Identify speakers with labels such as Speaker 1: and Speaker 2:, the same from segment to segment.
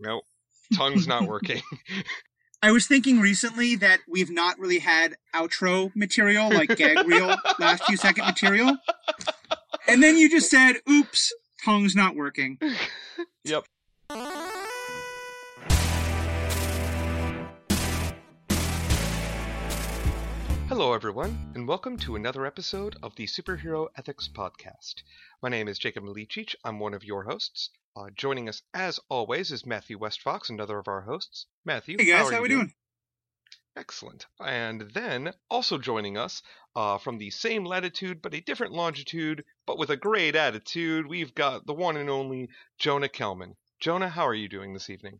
Speaker 1: Nope. Tongue's not working.
Speaker 2: I was thinking recently that we've not really had outro material, like gag reel, last few second material. And then you just said, oops, tongue's not working.
Speaker 1: yep. Hello, everyone, and welcome to another episode of the Superhero Ethics Podcast. My name is Jacob Milicic. I'm one of your hosts. Uh, joining us, as always, is Matthew Westfox, another of our hosts. Matthew,
Speaker 2: Hey guys,
Speaker 1: how, are
Speaker 2: how,
Speaker 1: you
Speaker 2: we doing?
Speaker 1: Excellent. And then, also joining us, uh, from the same latitude but a different longitude, but with a great attitude, we've got the one and only Jonah Kellman. Jonah, how are you doing this evening?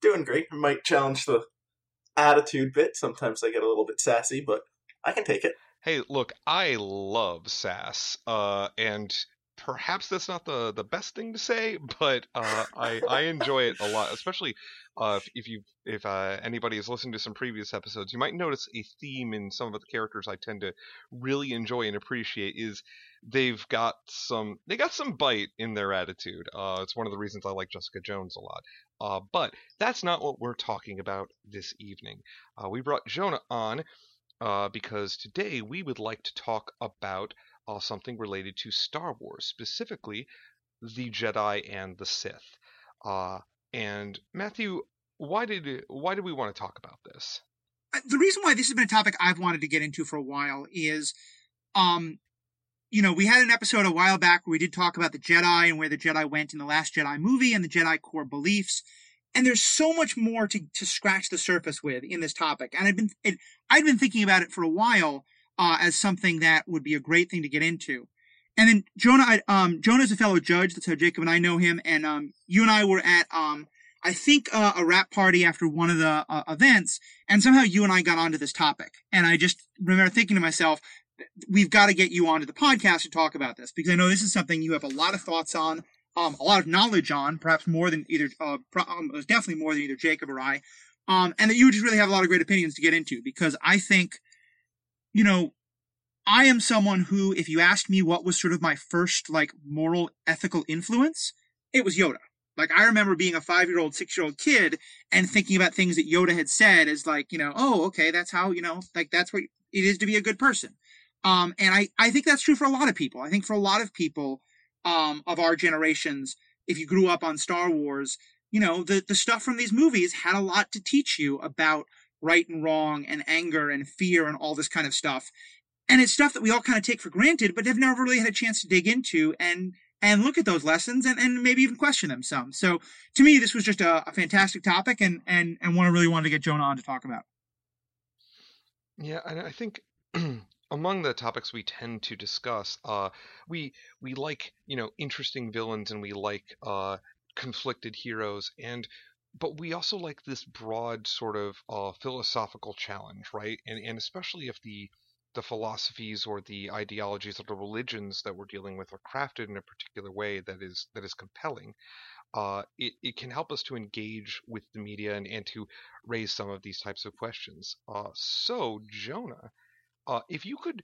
Speaker 3: doing great. I might challenge the attitude bit. Sometimes I get a little bit sassy, but I can take it.
Speaker 1: Hey, look, I love sass, uh, and perhaps that's not the, the best thing to say, but uh, I I enjoy it a lot, especially uh, if, you if uh, anybody has listened to some previous episodes, you might notice a theme in some of the characters I tend to really enjoy and appreciate is they've got some they got some bite in their attitude. Uh, it's one of the reasons I like Jessica Jones a lot. Uh, but that's not what we're talking about this evening. Uh, we brought Jonah on uh, because today we would like to talk about uh, something related to Star Wars, specifically the Jedi and the Sith. Uh, and Matthew, why did why did we want to talk about this?
Speaker 2: The reason why this has been a topic I've wanted to get into for a while is, um, you know, we had an episode a while back where we did talk about the Jedi and where the Jedi went in the Last Jedi movie and the Jedi core beliefs. And there's so much more to, to scratch the surface with in this topic. And I've been, it, I'd been thinking about it for a while, uh, as something that would be a great thing to get into. And then Jonah, I, um, Jonah's a fellow judge. That's how Jacob and I know him. And, um, you and I were at, um, I think, uh, a wrap party after one of the, uh, events. And somehow you and I got onto this topic. And I just remember thinking to myself, we've got to get you onto the podcast to talk about this because I know this is something you have a lot of thoughts on, um, a lot of knowledge on, perhaps more than either, uh, pro- um, definitely more than either Jacob or I. Um, and that you just really have a lot of great opinions to get into because I think, you know, I am someone who, if you asked me what was sort of my first like moral ethical influence, it was Yoda. Like I remember being a five year old, six year old kid and thinking about things that Yoda had said as like, you know, oh, okay, that's how, you know, like that's what it is to be a good person. Um, and I, I think that's true for a lot of people. I think for a lot of people, um, of our generations, if you grew up on Star Wars, you know, the, the stuff from these movies had a lot to teach you about right and wrong and anger and fear and all this kind of stuff. And it's stuff that we all kind of take for granted, but have never really had a chance to dig into and, and look at those lessons and, and maybe even question them some. So to me, this was just a, a fantastic topic and, and, and one I really wanted to get Jonah on to talk about.
Speaker 1: Yeah, and I think among the topics we tend to discuss, uh, we we like you know interesting villains and we like uh, conflicted heroes, and but we also like this broad sort of uh, philosophical challenge, right? And and especially if the the philosophies or the ideologies or the religions that we're dealing with are crafted in a particular way that is that is compelling. Uh, it, it can help us to engage with the media and, and to raise some of these types of questions. Uh, so, Jonah, uh, if you could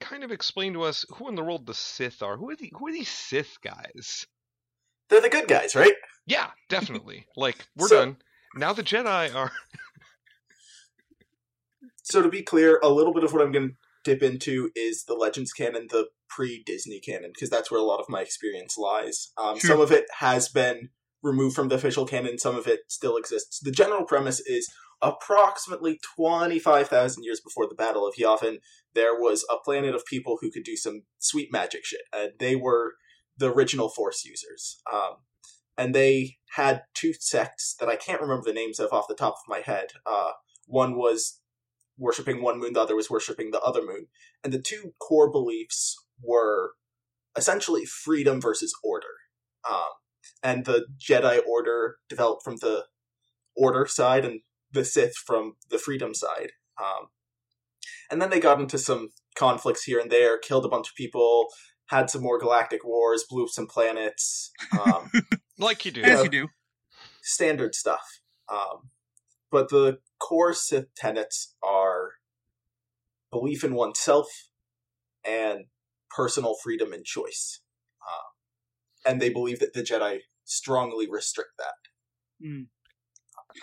Speaker 1: kind of explain to us who in the world the Sith are, who are the who are these Sith guys?
Speaker 3: They're the good guys, right?
Speaker 1: Yeah, definitely. like we're
Speaker 3: So-
Speaker 1: done now. The Jedi are.
Speaker 3: So to be clear, a little bit of what I'm going to dip into is the Legends canon, the pre-Disney canon, because that's where a lot of my experience lies. Um,
Speaker 2: Sure.
Speaker 3: Some of it has been removed from the official canon. Some of it still exists. The general premise is approximately 25,000 years before the Battle of Yavin, there was a planet of people who could do some sweet magic shit. And they were the original Force users. Um, and they had two sects that I can't remember the names of off the top of my head. Uh, one was worshipping one moon, the other was worshipping the other moon. And the two core beliefs were essentially freedom versus order. Um, and the Jedi Order developed from the Order side, and the Sith from the Freedom side. Um, and then they got into some conflicts here and there, killed a bunch of people, had some more galactic wars, blew up some planets. Um,
Speaker 1: Like you do.
Speaker 2: As
Speaker 3: Yeah.
Speaker 2: you do.
Speaker 3: standard stuff. Um, but the core Sith tenets are belief in oneself and personal freedom and choice. Um, and they believe that the Jedi strongly restrict that.
Speaker 2: Mm.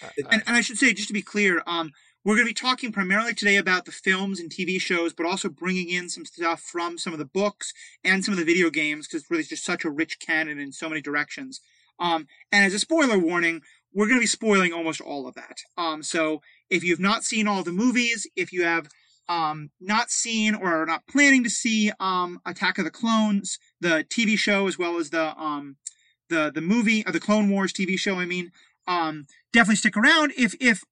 Speaker 1: I-
Speaker 2: And, and I should say, just to be clear, um, we're going to be talking primarily today about the films and TV shows, but also bringing in some stuff from some of the books and some of the video games because it's really just such a rich canon in so many directions. Um, and as a spoiler warning, we're going to be spoiling almost all of that. Um, so if you've not seen all the movies, if you have um, not seen or are not planning to see um, Attack of the Clones, the TV show, as well as the um, the the movie, or the Clone Wars TV show, I mean, um, definitely stick around. If if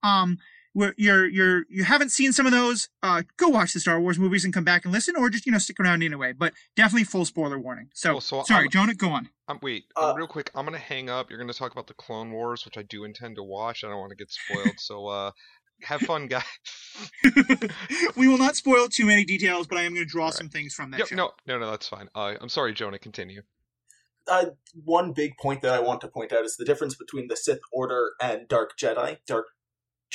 Speaker 2: where you're you're you haven't seen some of those, uh, go watch the Star Wars movies and come back and listen, or just you know stick around anyway. But definitely full spoiler warning. So,
Speaker 1: Well, so
Speaker 2: sorry,
Speaker 1: I'm-
Speaker 2: Jonah, go on.
Speaker 1: Um, wait,
Speaker 3: Uh,
Speaker 1: uh, real quick. I'm gonna hang up. You're gonna talk about the Clone Wars, which I do intend to watch. I don't want to get spoiled. so, uh, have fun, guys.
Speaker 2: we will not spoil too many details, but I am going to draw
Speaker 1: Alright.
Speaker 2: some things from that
Speaker 1: Yep,
Speaker 2: show.
Speaker 1: no, no, no, that's fine. Uh, I'm sorry, Jonah. Continue.
Speaker 3: uh, one big point that I want to point out is the difference between the Sith Order and Dark Jedi. Dark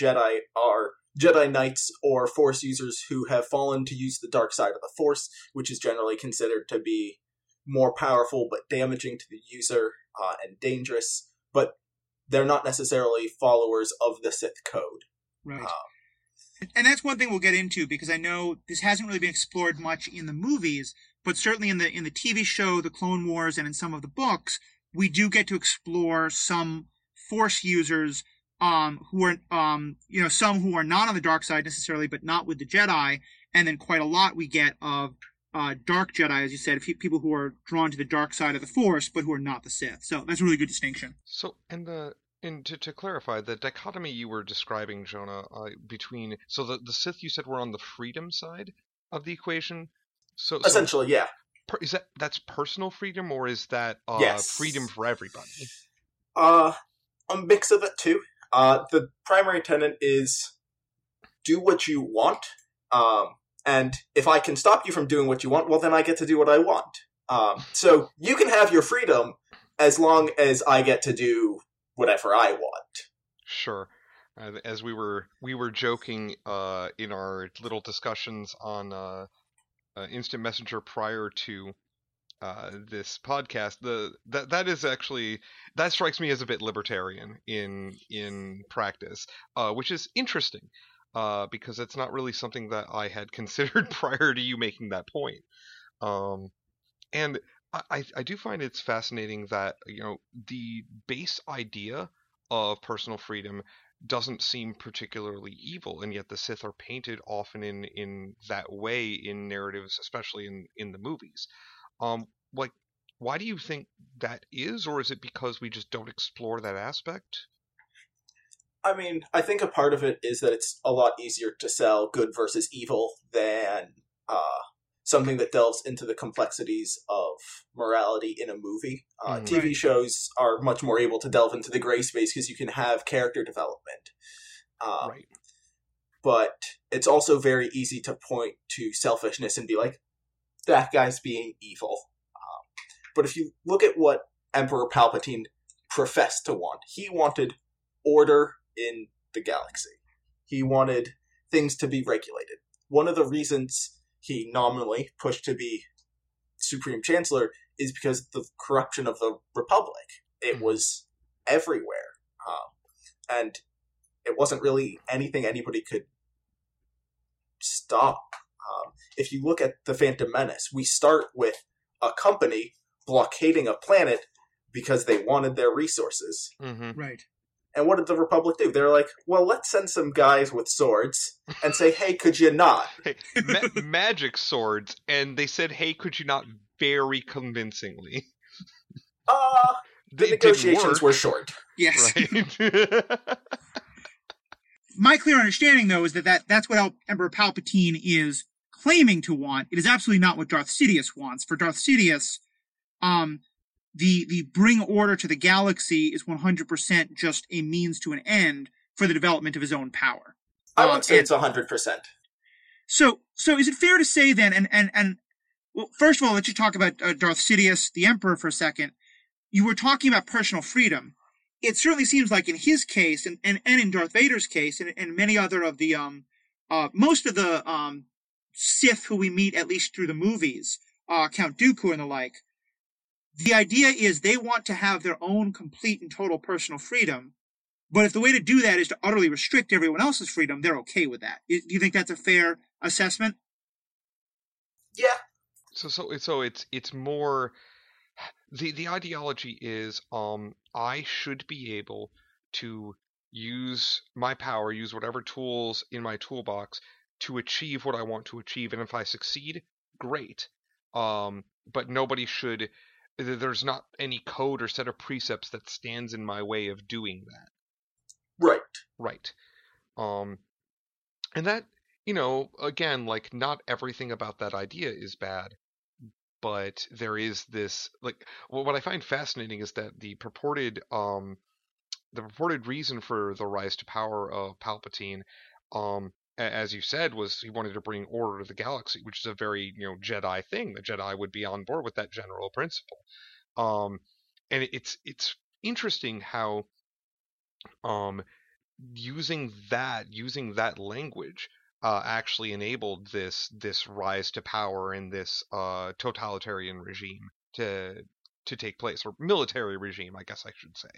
Speaker 3: Jedi are Jedi Knights or Force users who have fallen to use the dark side of the Force, which is generally considered to be more powerful but damaging to the user uh, and dangerous. But they're not necessarily followers of the Sith code.
Speaker 2: Right.
Speaker 3: Um,
Speaker 2: and that's one thing we'll get into because I know this hasn't really been explored much in the movies, but certainly in the in the TV show, The Clone Wars, and in some of the books, we do get to explore some Force users um, who are um, you know some who are not on the dark side necessarily, but not with the Jedi, and then quite a lot we get of uh, dark Jedi, as you said, people who are drawn to the dark side of the Force, but who are not the Sith. So that's a really good distinction.
Speaker 1: So, and the and to, to clarify, the dichotomy you were describing, Jonah, uh, between so the the Sith you said were on the freedom side of the equation. So, so
Speaker 3: essentially, yeah.
Speaker 1: per, is that that's personal freedom or is that uh,
Speaker 3: Yes.
Speaker 1: freedom for everybody?
Speaker 3: Uh, a mix of it too. Uh, the primary tenet is do what you want. Um, and if I can stop you from doing what you want, well, then I get to do what I want. Um, so you can have your freedom as long as I get to do whatever I want.
Speaker 1: Sure. As we were we were joking uh, in our little discussions on uh, uh, instant messenger prior to uh, this podcast, the that that is actually that strikes me as a bit libertarian in in practice, uh, which is interesting uh, because it's not really something that I had considered prior to you making that point. Um, and I, I do find it's fascinating that you know the base idea of personal freedom doesn't seem particularly evil, and yet the Sith are painted often in in that way in narratives, especially in in the movies. Um, like, why do you think that is, or is it because we just don't explore that aspect?
Speaker 3: I mean, I think a part of it is that it's a lot easier to sell good versus evil than uh, something that delves into the complexities of morality in a movie. Uh,
Speaker 1: Mhm.
Speaker 3: TV shows are much more able to delve into the gray space because you can have character development. Uh,
Speaker 1: right.
Speaker 3: But it's also very easy to point to selfishness and be like, that guy's being evil. Um, but if you look at what Emperor Palpatine professed to want, he wanted order in the galaxy. He wanted things to be regulated. One of the reasons he nominally pushed to be Supreme Chancellor is because of the corruption of the Republic. It
Speaker 1: Mhm.
Speaker 3: was everywhere. Um, and it wasn't really anything anybody could stop. Um, if you look at the Phantom Menace, we start with a company blockading a planet because they wanted their resources.
Speaker 1: hmm
Speaker 2: Right.
Speaker 3: And what did the Republic do? They're like, well, let's send some guys with swords and say, hey, could you not?
Speaker 1: Hey, ma- magic swords, and they said, "Hey, could you not?" Very convincingly.
Speaker 3: Uh, the
Speaker 1: They
Speaker 3: negotiations were short.
Speaker 2: Yes.
Speaker 1: right.
Speaker 2: my clear understanding though is that, that that's what Al- Emperor Palpatine is claiming to want. It is absolutely not what Darth Sidious wants. For Darth Sidious, um, the the bring order to the galaxy is 100% just a means to an end for the development of his own power.
Speaker 3: I
Speaker 2: Uh,
Speaker 3: would say
Speaker 2: and-
Speaker 3: it's 100%.
Speaker 2: So, so is it fair to say then, and and and well, first of all, let's just talk about uh, Darth Sidious, the Emperor, for a second. You were talking about personal freedom. It certainly seems like in his case, and and, and in Darth Vader's case, and, and many other of the um, uh, most of the um, Sith who we meet at least through the movies, uh, Count Dooku and the like. The idea is they want to have their own complete and total personal freedom, But if the way to do that is to utterly restrict everyone else's freedom, they're okay with that. Do you think that's a fair assessment?
Speaker 3: Yeah.
Speaker 1: So so so it's it's more the the ideology is um I should be able to use my power, use whatever tools in my toolbox to achieve what I want to achieve, and if I succeed, great. Um, but nobody should. There's not any code or set of precepts that stands in my way of doing that.
Speaker 3: Right.
Speaker 1: Right. Um, and that you know, again, like not everything about that idea is bad, but there is this like what I find fascinating is that the purported um the purported reason for the rise to power of Palpatine, um, as you said, was he wanted to bring order to the galaxy, which is a very you know Jedi thing. The Jedi would be on board with that general principle, um, and it's it's interesting how um, using that using that language uh, actually enabled this this rise to power in this uh, totalitarian regime to to take place or military regime, I guess I should say.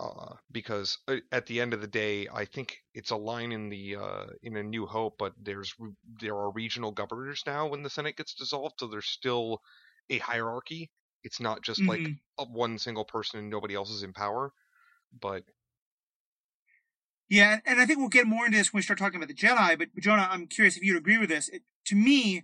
Speaker 1: Uh, because uh, at the end of the day, I think it's a line in the uh, in A New Hope, but there's there are regional governors now when the Senate gets dissolved, so there's still a hierarchy. It's not just
Speaker 2: mm-hmm.
Speaker 1: like one single person and nobody else is in power. But
Speaker 2: yeah, and I think we'll get more into this when we start talking about the Jedi. But, but Jonah, I'm curious if you'd agree with this. It, to me,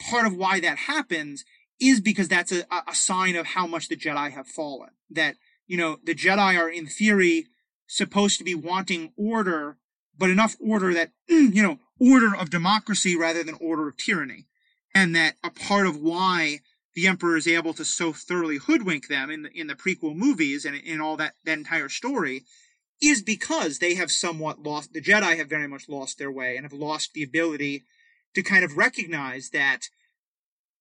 Speaker 2: part of why that happens is because that's a, a sign of how much the Jedi have fallen. That you know, the Jedi are in theory supposed to be wanting order, but enough order that, you know, order of democracy rather than order of tyranny. And that a part of why the Emperor is able to so thoroughly hoodwink them in the, in the prequel movies and in all that, that entire story is because they have somewhat lost, the Jedi have very much lost their way and have lost the ability to kind of recognize that,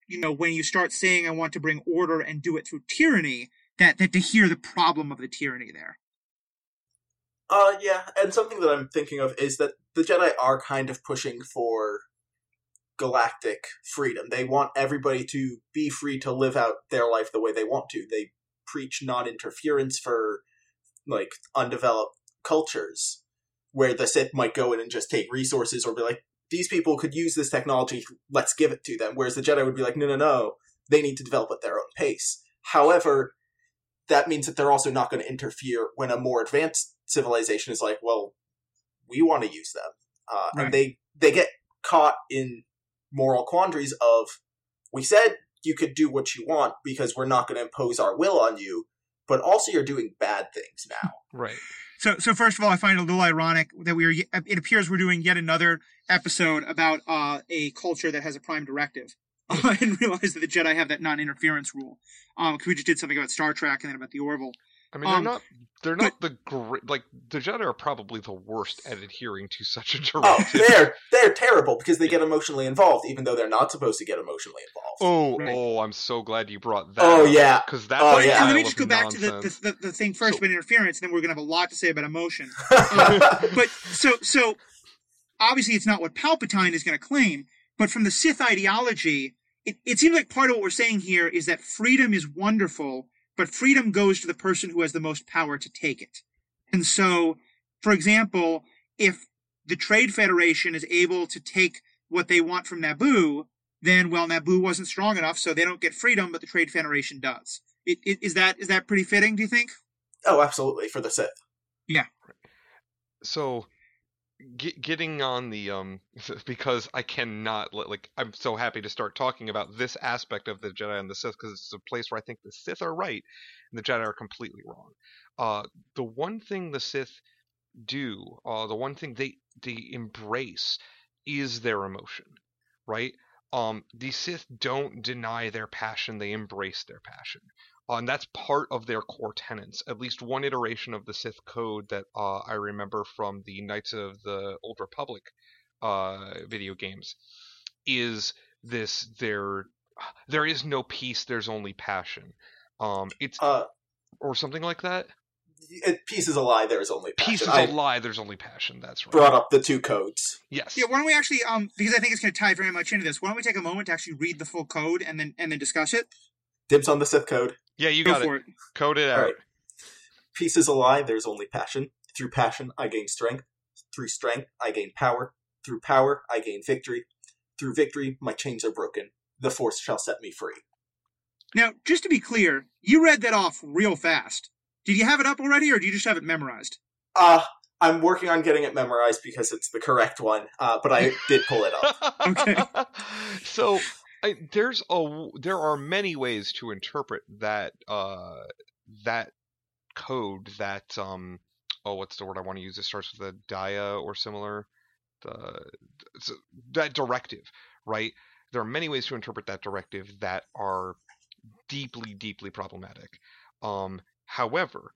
Speaker 2: you know, when you start saying, I want to bring order and do it through tyranny, that, that to hear the problem of the tyranny there.
Speaker 3: Uh, yeah, and something that I'm thinking of is that the Jedi are kind of pushing for galactic freedom. They want everybody to be free to live out their life the way they want to. They preach non-interference for like undeveloped cultures where the Sith might go in and just take resources or be like, these people could use this technology, let's give it to them. Whereas the Jedi would be like, no, no, no, they need to develop at their own pace. However, that means that they're also not going to interfere when a more advanced civilization is like, well, we want to use them, uh, right. and they they get caught in moral quandaries of, we said you could do what you want because we're not going to impose our will on you, but also you're doing bad things now.
Speaker 1: Right.
Speaker 2: So, so first of all, I find it a little ironic that we are. It appears we're doing yet another episode about uh, a culture that has a prime directive. I didn't realize that the Jedi have that non-interference rule. Um, we just did something about Star Trek and then about the Orville.
Speaker 1: I mean,
Speaker 2: um,
Speaker 1: they're not. They're but, not the great. Like the Jedi are probably the worst at adhering to such a
Speaker 3: directive. Oh, they're they're terrible because they get emotionally involved, even though they're not supposed to get emotionally involved.
Speaker 1: Oh, right. oh, I'm so glad you brought that.
Speaker 3: Oh yeah,
Speaker 1: because that.
Speaker 3: Oh yeah.
Speaker 2: let me just go back to the, the, the thing first so, about interference, and then we're gonna have a lot to say about emotion. um, but so so obviously, it's not what Palpatine is gonna claim, but from the Sith ideology it, it seems like part of what we're saying here is that freedom is wonderful, but freedom goes to the person who has the most power to take it. And so, for example, if the Trade Federation is able to take what they want from Naboo, then well, Naboo wasn't strong enough, so they don't get freedom, but the Trade Federation does. It, it, is that is that pretty fitting? Do you think?
Speaker 3: Oh, absolutely for the Sith.
Speaker 2: Yeah.
Speaker 1: So get, getting on the um because I cannot like I'm so happy to start talking about this aspect of the Jedi and the Sith because it's a place where I think the Sith are right and the Jedi are completely wrong. Uh, the one thing the Sith do, uh, the one thing they they embrace is their emotion, right? Um, the Sith don't deny their passion; they embrace their passion. Uh, and that's part of their core tenets. At least one iteration of the Sith code that uh, I remember from the Knights of the Old Republic uh, video games is this: there, there is no peace. There's only passion. Um, it's
Speaker 3: uh,
Speaker 1: or something like that.
Speaker 3: It, peace is a lie. There is only passion.
Speaker 1: peace is a lie. There's only passion. That's right.
Speaker 3: Brought up the two codes.
Speaker 1: Yes.
Speaker 2: Yeah. Why don't we actually, um, because I think it's going to tie very much into this. Why don't we take a moment to actually read the full code and then and then discuss it?
Speaker 3: Dibs on the Sith code.
Speaker 1: Yeah, you got it. it. Code it out. Right.
Speaker 3: Peace is a lie. There's only passion. Through passion, I gain strength. Through strength, I gain power. Through power, I gain victory. Through victory, my chains are broken. The force shall set me free.
Speaker 2: Now, just to be clear, you read that off real fast. Did you have it up already, or do you just have it memorized?
Speaker 3: Uh, I'm working on getting it memorized because it's the correct one, uh, but I did pull it up.
Speaker 2: Okay.
Speaker 1: so I, there's a there are many ways to interpret that uh that code that um oh what's the word I want to use it starts with a dia or similar? The it's that directive right? There are many ways to interpret that directive that are deeply deeply problematic. Um however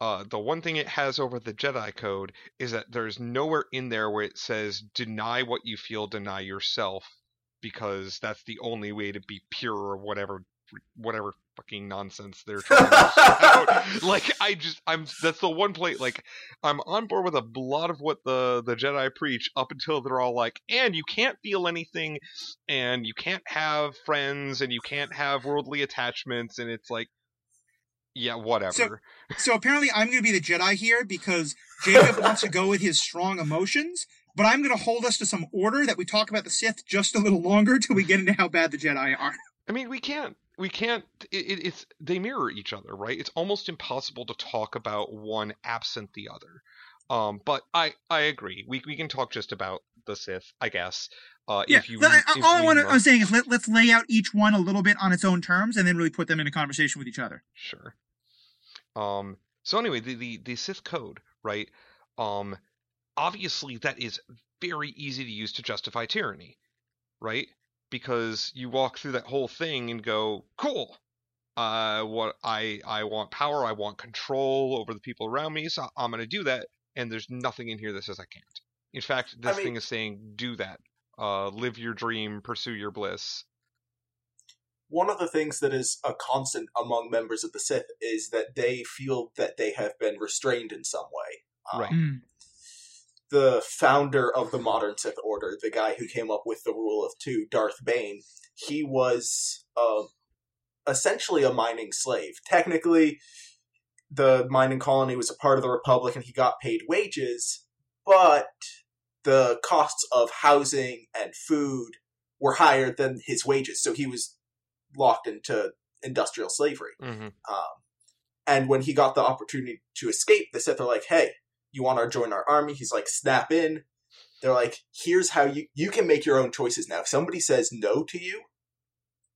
Speaker 1: uh, the one thing it has over the Jedi Code is that there's nowhere in there where it says deny what you feel, deny yourself, because that's the only way to be pure or whatever, whatever fucking nonsense they're trying to shout. Like I just, I'm that's the one plate. Like I'm on board with a lot of what the the Jedi preach up until they're all like, and you can't feel anything, and you can't have friends, and you can't have worldly attachments, and it's like yeah, whatever.
Speaker 2: So apparently, I'm going to be the Jedi here because Jacob wants to go with his strong emotions, but I'm going to hold us to some order that we talk about the Sith just a little longer till we get into how bad the Jedi are.
Speaker 1: I mean, we can't. We can't. It, it's they mirror each other, right? It's almost impossible to talk about one absent the other. Um, but I I agree. We we can talk just about the Sith, I guess. Uh,
Speaker 2: yeah,
Speaker 1: if you,
Speaker 2: I,
Speaker 1: if
Speaker 2: all I want to, I was saying is let, let's lay out each one a little bit on its own terms and then really put them in a conversation with each other.
Speaker 1: Sure. Um. So anyway, the the the Sith code, right? Um. Obviously, that is very easy to use to justify tyranny, right? Because you walk through that whole thing and go, "Cool. Uh, what I I want power. I want control over the people around me. So I'm going to do that." And there's nothing in here that says I can't. In fact, this
Speaker 3: mean-
Speaker 1: thing is saying, "Do that. Uh, live your dream. Pursue your bliss."
Speaker 3: One of the things that is a constant among members of the Sith is that they feel that they have been restrained in some way. Um,
Speaker 1: Right.
Speaker 3: The founder of the modern Sith Order, the guy who came up with the rule of two, Darth Bane, he was uh, essentially a mining slave. Technically, the mining colony was a part of the Republic and he got paid wages, but the costs of housing and food were higher than his wages, so he was locked into industrial slavery.
Speaker 1: hmm
Speaker 3: Um, and when he got the opportunity to escape, the Sith are like, "Hey, you want to join our army?" He's like, "Snap in." They're like, "Here's how you you can make your own choices now. If somebody says no to you,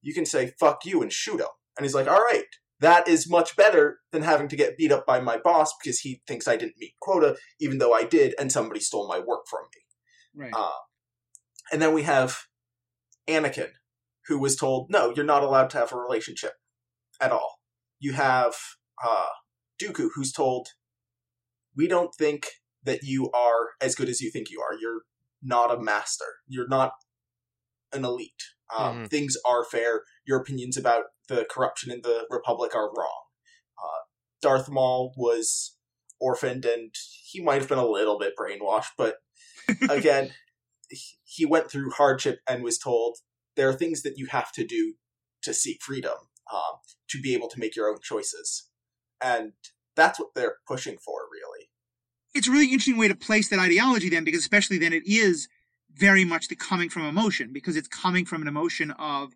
Speaker 3: you can say fuck you and shoot them." And he's like, "All right, that is much better than having to get beat up by my boss because he thinks I didn't meet quota, even though I did, and somebody stole my work from me."
Speaker 2: Right.
Speaker 3: Uh, and then we have Anakin, who was told, no, you're not allowed to have a relationship at all. You have uh, Dooku, who's told, we don't think that you are as good as you think you are. You're not a master. You're not an elite. Um,
Speaker 1: Mhm.
Speaker 3: Things are fair. Your opinions about the corruption in the Republic are wrong. Uh, Darth Maul was orphaned and he might have been a little bit brainwashed, but again, he- he went through hardship and was told there are things that you have to do to seek freedom, um, to be able to make your own choices. And that's what they're pushing for, really.
Speaker 2: It's a really interesting way to place that ideology then because especially then it is very much the coming from emotion because it's coming from an emotion of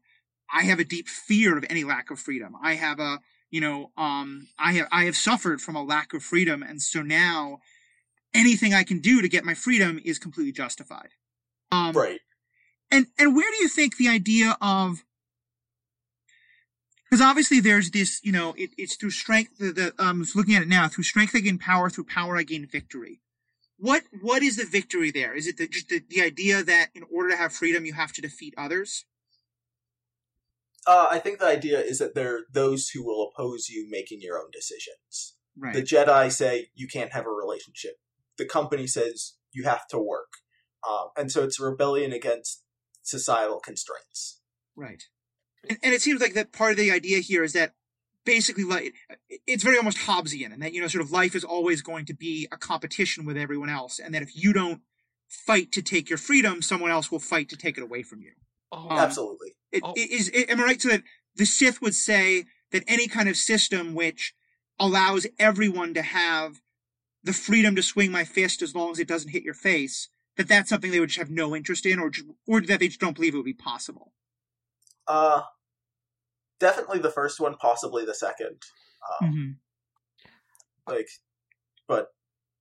Speaker 2: i have a deep fear of any lack of freedom i have a you know um i have i have suffered from a lack of freedom and so now anything i can do to get my freedom is completely justified um
Speaker 3: Right.
Speaker 2: and and where do you think the idea of because obviously there's this, you know, it, it's through strength. The, the um, looking at it now. Through strength, I gain power. Through power, I gain victory. What what is the victory there? Is it the, just the, the idea that in order to have freedom, you have to defeat others?
Speaker 3: Uh, I think the idea is that there are those who will oppose you making your own decisions.
Speaker 2: Right.
Speaker 3: The Jedi say you can't have a relationship. The company says you have to work. Um, and so it's a rebellion against societal constraints.
Speaker 2: Right. And, and it seems like that part of the idea here is that basically like it's very almost Hobbesian and that, you know, sort of life is always going to be a competition with everyone else. And that if you don't fight to take your freedom, someone else will fight to take it away from you.
Speaker 1: Oh,
Speaker 2: Um,
Speaker 3: Absolutely.
Speaker 2: It,
Speaker 1: Oh.
Speaker 2: it is, it- am I right? So that the Sith would say that any kind of system which allows everyone to have the freedom to swing my fist as long as it doesn't hit your face, that that's something they would just have no interest in, or or that they just don't believe it would be possible.
Speaker 3: Uh, definitely the first one, possibly the second. Um,
Speaker 2: Mm-hmm.
Speaker 3: Like, but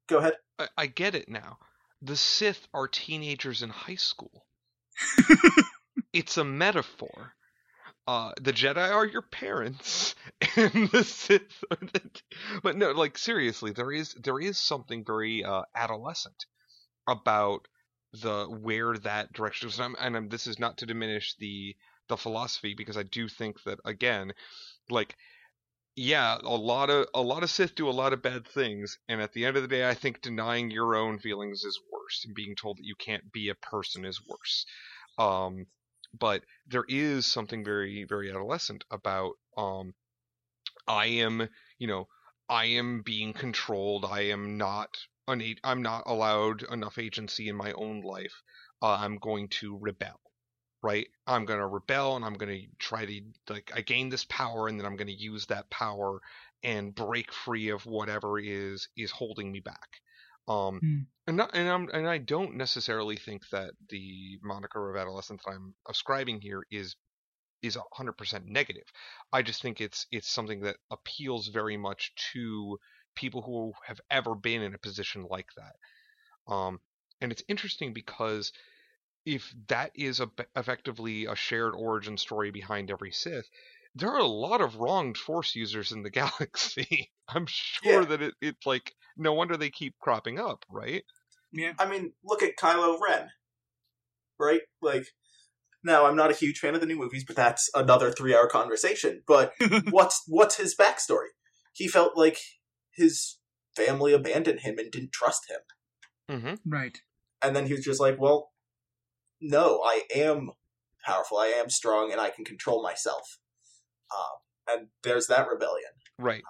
Speaker 3: go ahead.
Speaker 1: I, I get it now. The Sith are teenagers in high school. it's a metaphor. Uh, the Jedi are your parents, and the Sith are the. But no, like seriously, there is there is something very uh, adolescent about the where that direction is. And, I'm, and I'm, this is not to diminish the the philosophy because I do think that again, like yeah, a lot of a lot of Sith do a lot of bad things, and at the end of the day, I think denying your own feelings is worse, and being told that you can't be a person is worse. Um, but there is something very very adolescent about um, I am you know I am being controlled. I am not an I'm not allowed enough agency in my own life. Uh, I'm going to rebel right? I'm gonna rebel and I'm gonna try to like I gain this power and then I'm gonna use that power and break free of whatever is is holding me back. Um,
Speaker 2: Hmm.
Speaker 1: and not, and I'm and I don't necessarily think that the moniker of adolescent that I'm ascribing here is is 100% negative. I just think it's it's something that appeals very much to people who have ever been in a position like that. Um, and it's interesting because if that is a, effectively a shared origin story behind every Sith, there are a lot of wronged Force users in the galaxy. I'm sure
Speaker 3: Yeah.
Speaker 1: that it, it's like no wonder they keep cropping up, right?
Speaker 2: Yeah.
Speaker 3: I mean, look at Kylo Ren, right? Like, now I'm not a huge fan of the new movies, but that's another three-hour conversation. But what's what's his backstory? He felt like his family abandoned him and didn't trust him,
Speaker 1: Mm-hmm.
Speaker 2: Right.
Speaker 3: and then he was just like, "Well, no, I am powerful, I am strong, and I can control myself." Um, and there's that rebellion.
Speaker 1: Right.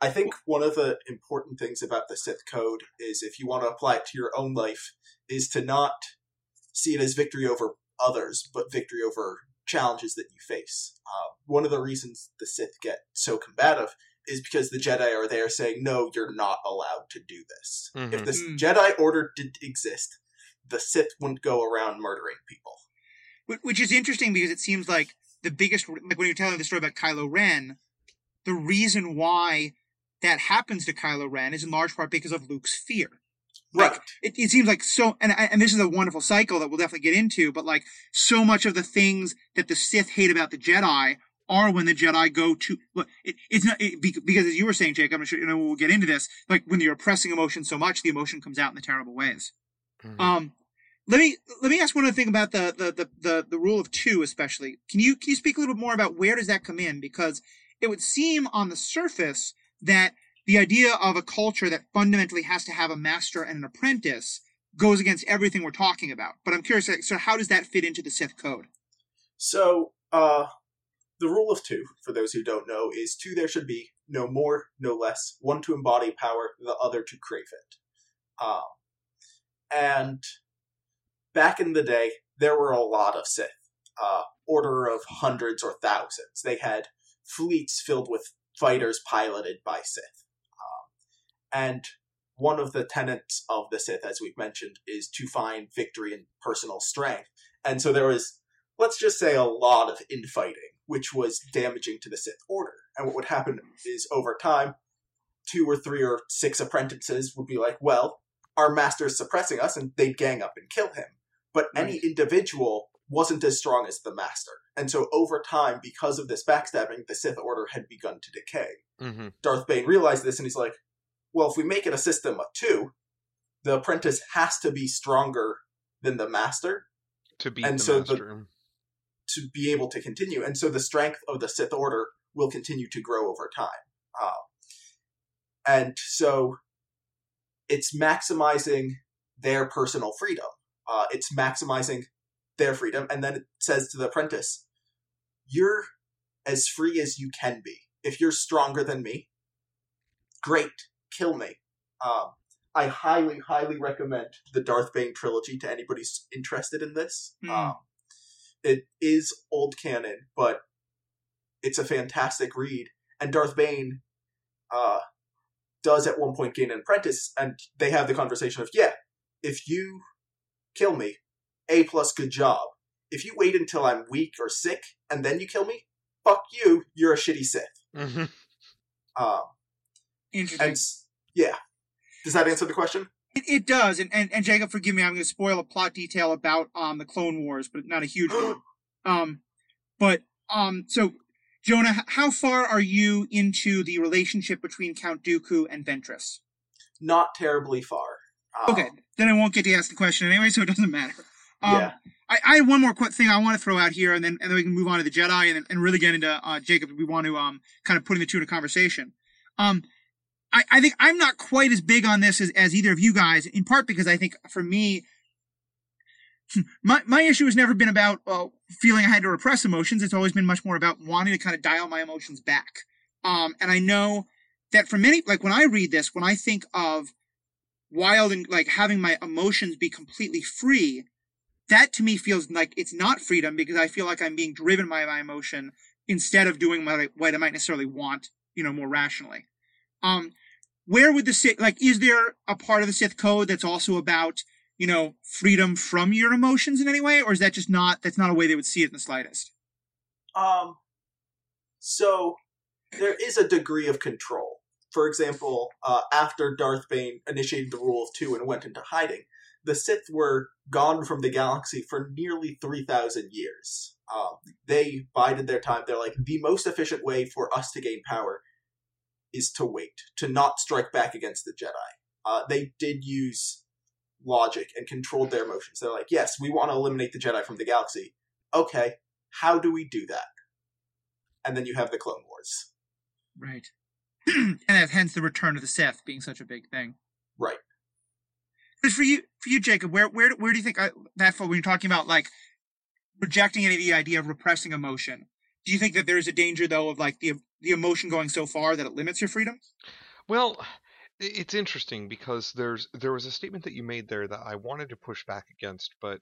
Speaker 3: I think one of the important things about the Sith Code is if you want to apply it to your own life, is to not see it as victory over others, but victory over challenges that you face. Uh, one of the reasons the Sith get so combative is because the Jedi are there saying, no, you're not allowed to do this. If
Speaker 1: Mhm.
Speaker 3: the
Speaker 2: Mm.
Speaker 3: Jedi Order didn't exist, the Sith wouldn't go around murdering people.
Speaker 2: Which is interesting because it seems like the biggest, like when you're telling the story about Kylo Ren, the reason why that happens to Kylo Ren is in large part because of Luke's fear. Like,
Speaker 3: Right.
Speaker 2: It, it seems like so, and and this is a wonderful cycle that we'll definitely get into. But like so much of the things that the Sith hate about the Jedi are when the Jedi go to. Look, it, it's not it, because as you were saying, Jake. I'm sure you know we'll get into this. Like when you're oppressing emotion so much, the emotion comes out in the terrible ways.
Speaker 1: Mhm.
Speaker 2: Um, let me let me ask one other thing about the the, the the the rule of two, especially. Can you can you speak a little bit more about where does that come in? Because it would seem on the surface that the idea of a culture that fundamentally has to have a master and an apprentice goes against everything we're talking about. But I'm curious, so how does that fit into the Sith code?
Speaker 3: So, uh, the rule of two, for those who don't know, is two there should be, no more, no less, one to embody power, the other to crave it. Um, and back in the day, there were a lot of Sith, uh, order of hundreds or thousands. They had fleets filled with fighters piloted by Sith. Um, and one of the tenets of the Sith, as we've mentioned, is to find victory in personal strength. And so there was let's just say a lot of infighting, which was damaging to the Sith Order. And what would happen is over time, two or three or six apprentices would be like, well, our master's suppressing us, and they'd gang up and kill him. But any individual wasn't as strong as the master. And so over time, because of this backstabbing, the Sith Order had begun to decay.
Speaker 1: Mhm.
Speaker 3: Darth Bane realized this and he's like, well, if we make it a system of two, the apprentice has to be stronger than the master
Speaker 1: To beat
Speaker 3: and
Speaker 1: the
Speaker 3: so the- to be able to continue. And so the strength of the Sith Order will continue to grow over time. Um, and so it's maximizing their personal freedom. Uh, it's maximizing their freedom. And then it says to the apprentice, you're as free as you can be. If you're stronger than me, great, kill me. Um, I highly, highly recommend the Darth Bane trilogy to anybody interested in this.
Speaker 2: Hmm.
Speaker 3: Um, it is old canon, but it's a fantastic read. And Darth Bane, uh, does at one point gain an apprentice, and they have the conversation of, yeah, if you kill me, A plus good job. If you wait until I'm weak or sick and then you kill me, fuck you, you're a shitty Sith.
Speaker 1: hmm
Speaker 3: Um,
Speaker 2: Interesting.
Speaker 3: and yeah. Does that answer the question?
Speaker 2: It, it does, and, and and Jacob, forgive me, I'm going to spoil a plot detail about um the Clone Wars, but not a huge one. Um, but um, so Jonah, how far are you into the relationship between Count Dooku and Ventress?
Speaker 3: Not terribly far. Um,
Speaker 2: Okay, then I won't get to ask the question anyway, so it doesn't matter. Um,
Speaker 3: Yeah.
Speaker 2: I, I have one more quick thing I want to throw out here, and then and then we can move on to the Jedi, and then- and really get into uh, Jacob. if We want to um kind of putting the two in a conversation. Um, I, I think I'm not quite as big on this as, as either of you guys, in part because I think for me, my my issue has never been about uh, feeling I had to repress emotions. It's always been much more about wanting to kind of dial my emotions back. Um, and I know that for many, like when I read this, when I think of wild and like having my emotions be completely free, that to me feels like it's not freedom because I feel like I'm being driven by my emotion instead of doing what I, what I might necessarily want, you know, more rationally. Um, where would the Sith, like, is there a part of the Sith code that's also about, you know, freedom from your emotions in any way? Or is that just not, that's not a way they would see it in the slightest?
Speaker 3: Um, so there is a degree of control. For example, uh, after Darth Bane initiated the rule of two and went into hiding, the Sith were gone from the galaxy for nearly 3,000 years. Um, they bided their time. They're like, the most efficient way for us to gain power is to wait, to not strike back against the Jedi. Uh, they did use logic and controlled their emotions. They're like, yes, we want to eliminate the Jedi from the galaxy. Okay, how do we do that? And then you have the Clone Wars.
Speaker 2: Right. and that, hence the return of the Sith being such a big thing.
Speaker 3: Right.
Speaker 2: Because for you, for you, Jacob, where where where do you think I, that for when you're talking about like rejecting any of the idea of repressing emotion? Do you think that there's a danger though of like the the emotion going so far that it limits your freedom?
Speaker 1: Well, it's interesting because there's there was a statement that you made there that I wanted to push back against, but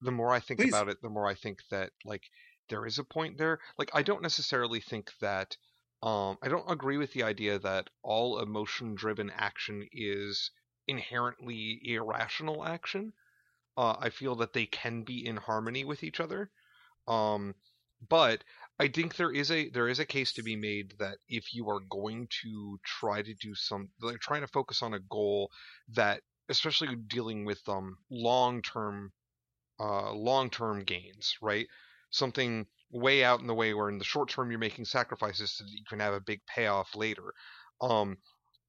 Speaker 1: the more I think
Speaker 2: Please.
Speaker 1: about it, the more I think that like there is a point there. Like I don't necessarily think that um I don't agree with the idea that all emotion driven action is inherently irrational action. Uh, I feel that they can be in harmony with each other. Um, but I think there is a there is a case to be made that if you are going to try to do some like trying to focus on a goal that especially dealing with um long term uh long term gains, right? Something way out in the way where in the short term you're making sacrifices so that you can have a big payoff later. Um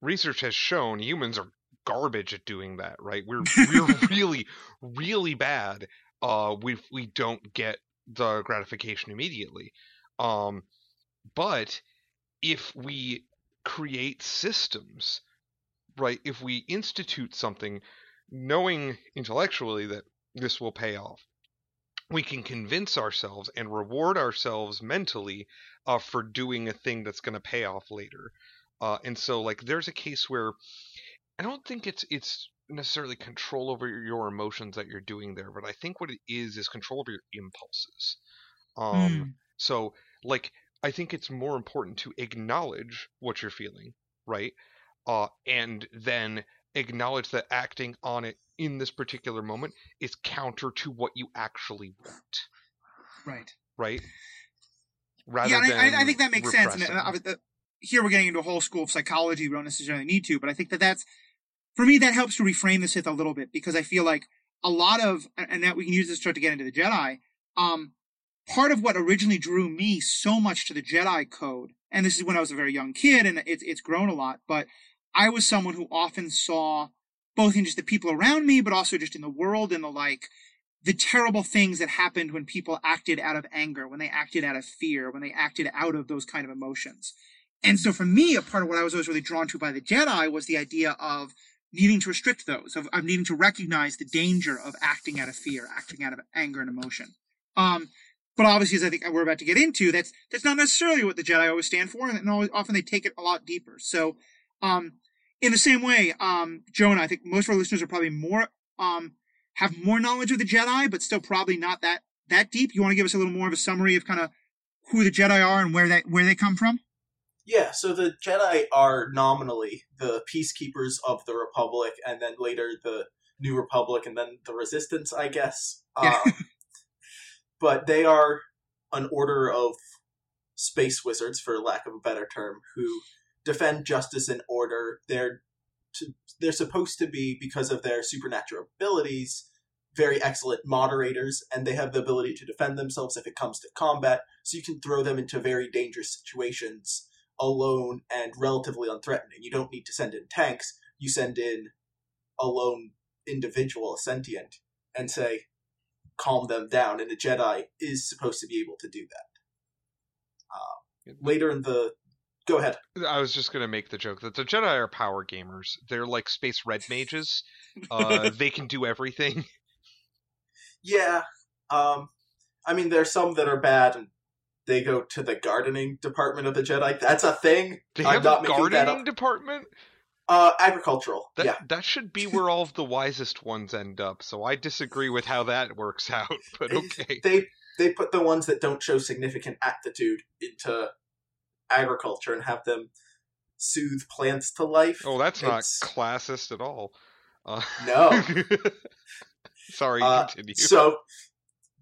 Speaker 1: research has shown humans are garbage at doing that, right? We're we're really really bad uh we we don't get the gratification immediately. Um, but if we create systems, right, if we institute something knowing intellectually that this will pay off, we can convince ourselves and reward ourselves mentally uh, for doing a thing that's going to pay off later. Uh, and so, like, there's a case where I don't think it's it's necessarily control over your emotions that you're doing there, but I think what it is is control over your impulses. Um,
Speaker 2: Hmm.
Speaker 1: so, like, I think it's more important to acknowledge what you're feeling, right? Uh, and then acknowledge that acting on it in this particular moment is counter to what you actually want,
Speaker 2: Right.
Speaker 1: right? Rather
Speaker 2: yeah, I,
Speaker 1: than
Speaker 2: I, I think that makes sense. And uh, here we're getting into a whole school of psychology. We don't necessarily need to, but I think that that's for me that helps to reframe the Sith a little bit because I feel like a lot of and that we can use this to start to get into the Jedi. Um, part of what originally drew me so much to the Jedi Code, and this is when I was a very young kid, and it's it's grown a lot, but I was someone who often saw both in just the people around me, but also just in the world and the like the terrible things that happened when people acted out of anger, when they acted out of fear, when they acted out of those kind of emotions. And so for me, a part of what I was always really drawn to by the Jedi was the idea of needing to restrict those, of, of needing to recognize the danger of acting out of fear, acting out of anger and emotion. Um, but obviously, as I think we're about to get into, that's that's not necessarily what the Jedi always stand for, and always, often they take it a lot deeper. So, um, in the same way, um, Jonah, I think most of our listeners are probably more um, have more knowledge of the Jedi, but still probably not that that deep. You want to give us a little more of a summary of kind of who the Jedi are and where that where they come from?
Speaker 3: Yeah, so the Jedi are nominally the peacekeepers of the Republic, and then later the New Republic, and then the Resistance, I guess.
Speaker 2: Yeah.
Speaker 3: Um, but they are an order of space wizards, for lack of a better term, who defend justice and order. They're to, they're supposed to be because of their supernatural abilities very excellent moderators and they have the ability to defend themselves if it comes to combat so you can throw them into very dangerous situations alone and relatively unthreatening. You don't need to send in tanks. You send in a lone individual a sentient and say calm them down and a jedi is supposed to be able to do that. Uh, later in the go ahead
Speaker 1: I was just gonna make the joke that the Jedi are power gamers. They're like space red mages. Uh, they can do everything.
Speaker 3: Yeah. Um, I mean, there's some that are bad, and they go to the gardening department of the Jedi. That's a thing.
Speaker 1: They
Speaker 3: I'm
Speaker 1: have
Speaker 3: not
Speaker 1: a gardening department.
Speaker 3: Uh, agricultural.
Speaker 1: That
Speaker 3: yeah.
Speaker 1: that should be where all of the wisest ones end up. So I disagree with how that works out. But okay.
Speaker 3: They they put the ones that don't show significant aptitude into agriculture and have them soothe plants to life.
Speaker 1: Oh, that's not classist at all. Uh,
Speaker 3: No.
Speaker 1: Sorry,
Speaker 3: Uh,
Speaker 1: continue.
Speaker 3: So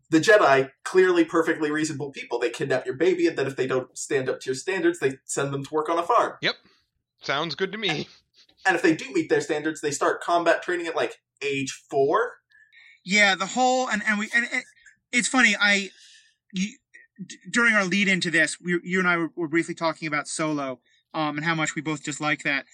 Speaker 3: the Jedi, clearly perfectly reasonable people, they kidnap your baby, and then if they don't stand up to your standards, they send them to work on a farm. Yep.
Speaker 1: Sounds good to me.
Speaker 3: And if they do meet their standards, they start combat training at like age four.
Speaker 2: Yeah, the whole and and we and it, it's funny. I you, d- during our lead into this, we, you and I were, were briefly talking about Solo, um, and how much we both dislike that.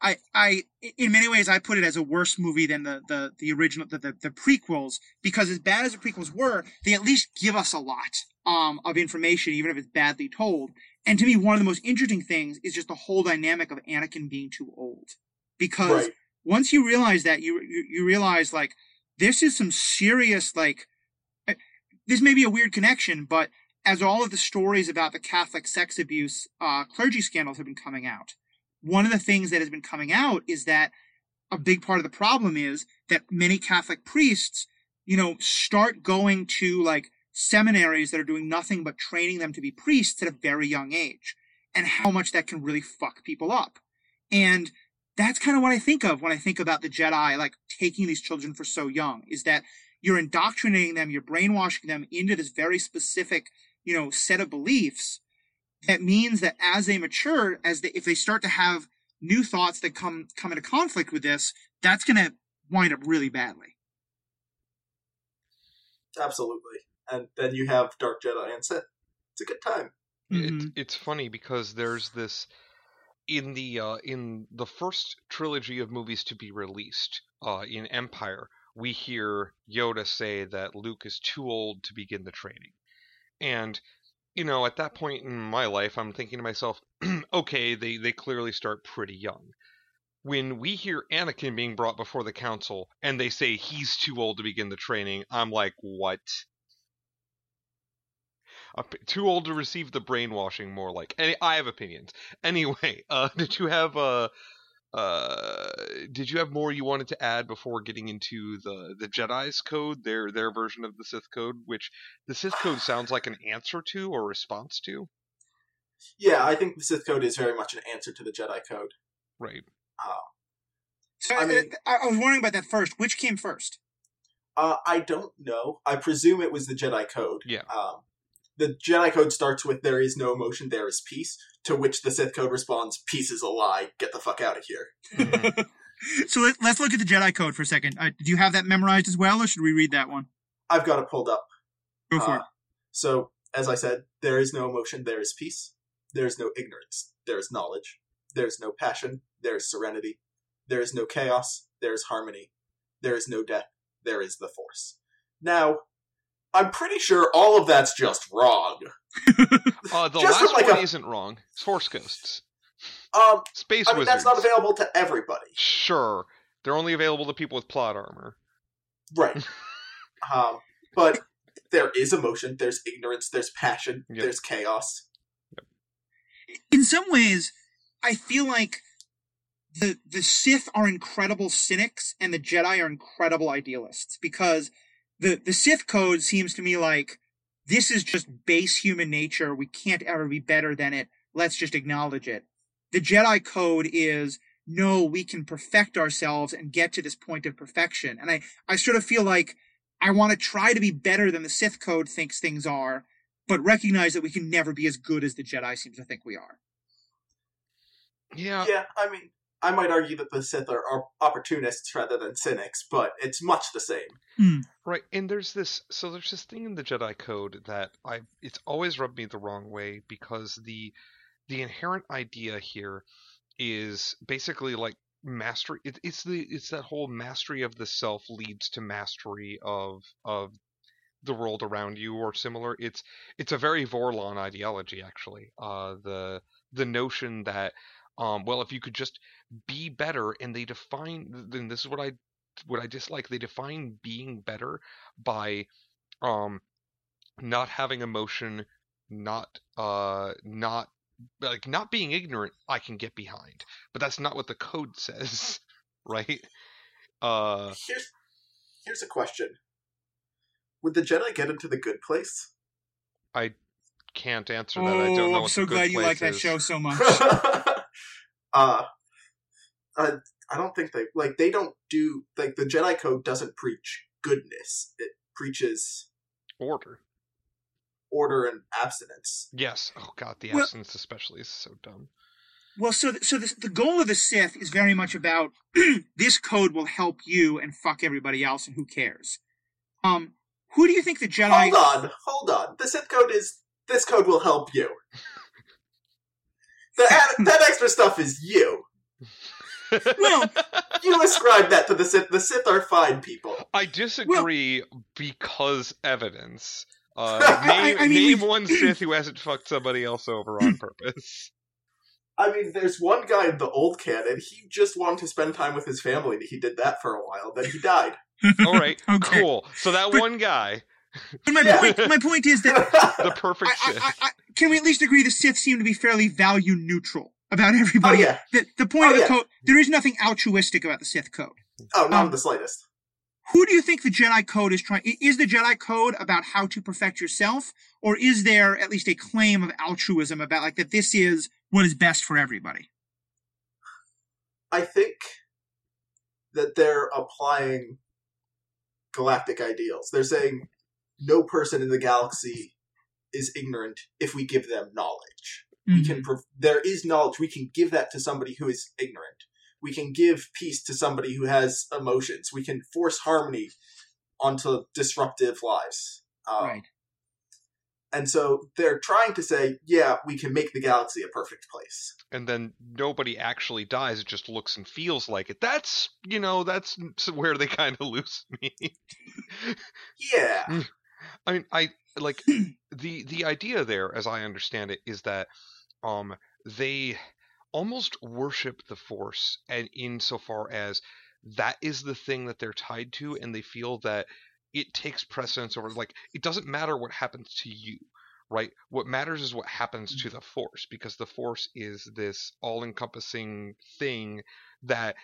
Speaker 2: I I in many ways I put it as a worse movie than the the the original the the, the prequels because as bad as the prequels were, they at least give us a lot um of information, even if it's badly told. And to me, one of the most interesting things is just the whole dynamic of Anakin being too old, because
Speaker 3: Right.
Speaker 2: once you realize that, you you, you realize like this is some serious like eh, this may be a weird connection, but as all of the stories about the Catholic sex abuse uh, clergy scandals have been coming out, one of the things that has been coming out is that a big part of the problem is that many Catholic priests, you know, start going to like seminaries that are doing nothing but training them to be priests at a very young age, and how much that can really fuck people up. And that's kind of what I think of when I think about the Jedi, like taking these children for so young, is that you're indoctrinating them, you're brainwashing them into this very specific, you know, set of beliefs. That means that as they mature, as they, if they start to have new thoughts that come come into conflict with this, that's going to wind up really badly.
Speaker 3: Absolutely. And then you have Dark Jedi and Sith. It's a good time.
Speaker 2: Mhm.
Speaker 1: It, it's funny because there's this in the uh, in the first trilogy of movies to be released uh, in Empire. We hear Yoda say that Luke is too old to begin the training, and you know at that point in my life, I'm thinking to myself, okay, they they clearly start pretty young. When we hear Anakin being brought before the council and they say he's too old to begin the training, I'm like, what? Too old to receive the brainwashing more like any i have opinions anyway uh did you have uh uh did you have more you wanted to add before getting into the the jedi's code their their version of the sith code which the sith code sounds like an answer to or response to
Speaker 3: Yeah, I think the Sith Code is very much an answer to the Jedi Code.
Speaker 1: right Uh,
Speaker 2: So
Speaker 3: I
Speaker 2: I,
Speaker 3: mean-
Speaker 2: I, I was wondering about that first. Which came first?
Speaker 3: Uh, I don't know. I presume it was the Jedi Code.
Speaker 1: Yeah.
Speaker 3: Um, the Jedi Code starts with "There is no emotion, there is peace," to which the Sith Code responds, "Peace is a lie. Get the fuck out of here."
Speaker 1: Mhm.
Speaker 2: so let, let's look at the Jedi Code for a second. Uh, do you have that memorized as well, or should we read that one?
Speaker 3: I've got it pulled up.
Speaker 2: Go for
Speaker 3: Uh,
Speaker 2: it.
Speaker 3: So, as I said, there is no emotion, there is peace. There is no ignorance, there is knowledge. There is no passion, there is serenity. There is no chaos, there is harmony. There is no death, there is the Force. Now, I'm pretty sure all of that's just wrong.
Speaker 1: uh the
Speaker 3: Just
Speaker 1: last
Speaker 3: like
Speaker 1: one
Speaker 3: a-
Speaker 1: isn't wrong force ghosts
Speaker 3: Um,
Speaker 1: space
Speaker 3: I mean,
Speaker 1: wizards
Speaker 3: that's not available to everybody.
Speaker 1: sure they're only available to people with plot armor
Speaker 3: Right. um, but there is emotion, there's ignorance, there's passion,
Speaker 1: Yep.
Speaker 3: there's chaos.
Speaker 2: in some ways, I feel like the the Sith are incredible cynics and the Jedi are incredible idealists because the the Sith code seems to me like this is just base human nature. We can't ever be better than it. let's just acknowledge it. The Jedi Code is no, we can perfect ourselves and get to this point of perfection. And I, I sort of feel like I want to try to be better than the Sith Code thinks things are, but recognize that we can never be as good as the Jedi seems to think we are.
Speaker 1: Yeah.
Speaker 3: Yeah, I mean, I might argue that the Sith are, are opportunists rather than cynics, but it's much the same.
Speaker 1: Right, and there's this so there's this thing in the Jedi Code that I it's always rubbed me the wrong way because the the inherent idea here is basically like mastery it, it's the it's that whole mastery of the self leads to mastery of of the world around you or similar. It's it's a very Vorlon ideology actually. Uh the the notion that um well if you could just be better and they define then this is what I what I dislike they define being better by um not having emotion not uh not like not being ignorant I can get behind but that's not what the code says right uh
Speaker 3: Here's here's a question: Would the Jedi get into the good place?
Speaker 1: I can't answer
Speaker 2: Oh,
Speaker 1: that I don't know
Speaker 2: I'm so
Speaker 1: the good
Speaker 2: glad you like
Speaker 1: place
Speaker 2: that
Speaker 1: is.
Speaker 2: show so much.
Speaker 3: uh, I, I don't think they like they don't do like the Jedi Code doesn't preach goodness. It preaches
Speaker 1: order
Speaker 3: order and abstinence.
Speaker 1: yes oh god the
Speaker 2: Well-
Speaker 1: absence especially is so dumb
Speaker 2: Well, so th- so this, the goal of the Sith is very much about this code will help you and fuck everybody else, and who cares? Um, who do you think the Jedi?
Speaker 3: Hold on, hold on. The Sith Code is this code will help you. The, ad- that extra stuff is you.
Speaker 2: Well,
Speaker 3: You ascribe that to the Sith. The Sith are fine people.
Speaker 1: I disagree because evidence. Uh,
Speaker 3: I-
Speaker 1: name
Speaker 2: I mean,
Speaker 1: name one Sith who hasn't fucked somebody else over on purpose.
Speaker 3: I mean, there's one guy in the old canon. He just wanted to spend time with his family. He did that for a while. Then he died.
Speaker 1: All right,
Speaker 2: Okay.
Speaker 1: cool. So that
Speaker 2: But-
Speaker 1: one guy,
Speaker 2: but my
Speaker 3: Yeah.
Speaker 2: point, my point is that
Speaker 1: the perfect
Speaker 2: I,
Speaker 1: Sith.
Speaker 2: I, I, I, can we at least agree the Sith seem to be fairly value neutral about
Speaker 3: oh
Speaker 2: everybody?
Speaker 3: yeah.
Speaker 2: The, the point
Speaker 3: Oh,
Speaker 2: of the
Speaker 3: yeah.
Speaker 2: code, there is nothing altruistic about the Sith code.
Speaker 3: Oh, not
Speaker 2: Um,
Speaker 3: in the slightest.
Speaker 2: Who do you think the Jedi Code is trying? Is the Jedi Code about how to perfect yourself, or is there at least a claim of altruism about like that this is what is best for everybody?
Speaker 3: I think that they're applying galactic ideals. They're saying no person in the galaxy is ignorant if we give them knowledge. We can prov- there is knowledge. We can give that to somebody who is ignorant. We can give peace to somebody who has emotions. We can force harmony onto disruptive lives. Um,
Speaker 2: right.
Speaker 3: And so they're trying to say, yeah, we can make the galaxy a perfect place.
Speaker 1: and then nobody actually dies. It just looks and feels like it. That's you know that's where they kind of lose me.
Speaker 3: Yeah.
Speaker 1: I mean, I like the the idea there, as I understand it, is that um they almost worship the Force, and insofar as that is the thing that they're tied to, and they feel that it takes precedence over. Like it doesn't matter what happens to you, right? What matters is what happens to the Force, because the Force is this all-encompassing thing that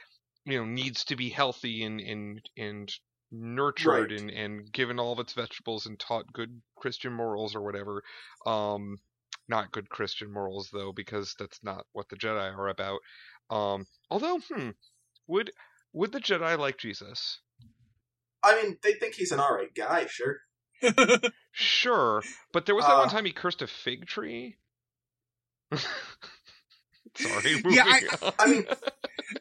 Speaker 1: you know needs to be healthy and and and nurtured
Speaker 3: Right.
Speaker 1: and, and given all of its vegetables and taught good Christian morals or whatever. Um, not good Christian morals though, because that's not what the Jedi are about. Um, although, hmm, would would the Jedi like Jesus?
Speaker 3: I mean, they think he's an alright guy, sure.
Speaker 1: Sure, but there was that one
Speaker 3: Uh.
Speaker 1: time he cursed a fig tree. Sorry,
Speaker 2: Yeah, I-
Speaker 1: on.
Speaker 3: I mean,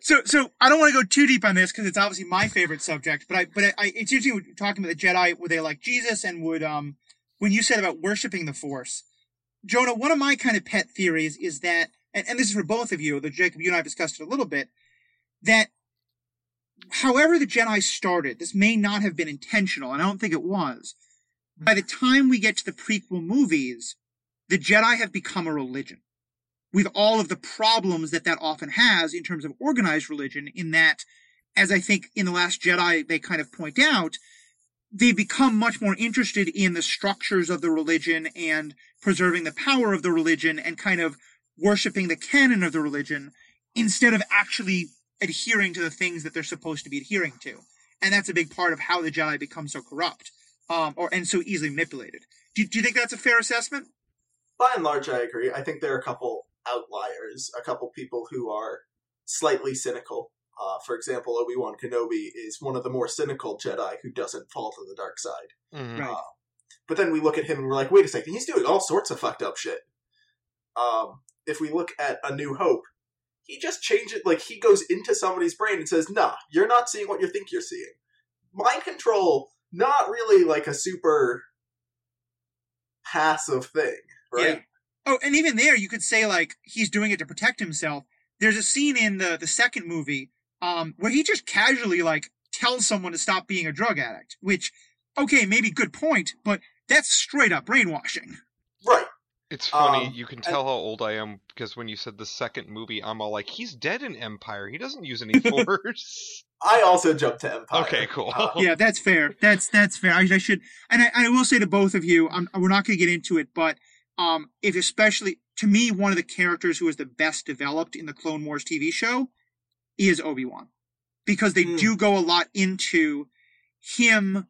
Speaker 2: so so I don't want to go too deep on this because it's obviously my favorite subject. But I but I, I it's interesting talking about the Jedi. Would they like Jesus and would um when you said about worshiping the Force, Jonah? One of my kind of pet theories is that, and, and this is for both of you. Though Jacob, you and I have discussed it a little bit. That however the Jedi started, this may not have been intentional, and I don't think it was. By the time we get to the prequel movies, the Jedi have become a religion with all of the problems that that often has in terms of organized religion in that as i think in the last jedi they kind of point out they become much more interested in the structures of the religion and preserving the power of the religion and kind of worshiping the canon of the religion instead of actually adhering to the things that they're supposed to be adhering to. And that's a big part of how the jedi become so corrupt um, or and so easily manipulated. Do, do you think that's a fair assessment?
Speaker 3: By and large, I agree. I think there are a couple outliers, a couple people who are slightly cynical. Uh, for example, Obi Wan Kenobi is one of the more cynical Jedi who doesn't fall to the dark side.
Speaker 1: Mhm.
Speaker 3: Uh, but then we look at him and we're like, wait a second, he's doing all sorts of fucked up shit. Um, if we look at A New Hope, he just changes, like, he goes into somebody's brain and says, nah, you're not seeing what you think you're seeing. Mind control, not really like a super passive thing, right?
Speaker 2: Yeah. Oh, and even there, you could say like he's doing it to protect himself. There's a scene in the the second movie um, where he just casually like tells someone to stop being a drug addict. Which, okay, maybe good point, but that's straight up brainwashing.
Speaker 3: Right.
Speaker 1: It's funny.
Speaker 3: Um,
Speaker 1: you can tell how old I am because when you said the second movie, I'm all like, "He's dead in Empire. He doesn't use any force."
Speaker 3: I also jumped to Empire.
Speaker 1: Okay, cool.
Speaker 3: Uh,
Speaker 2: yeah, that's fair. That's that's fair. I, I should, and I, I will say to both of you, I'm, we're not going to get into it, but um, if especially to me, one of the characters who is the best developed in the Clone Wars TV show is Obi Wan, because they
Speaker 3: Hmm.
Speaker 2: do go a lot into him.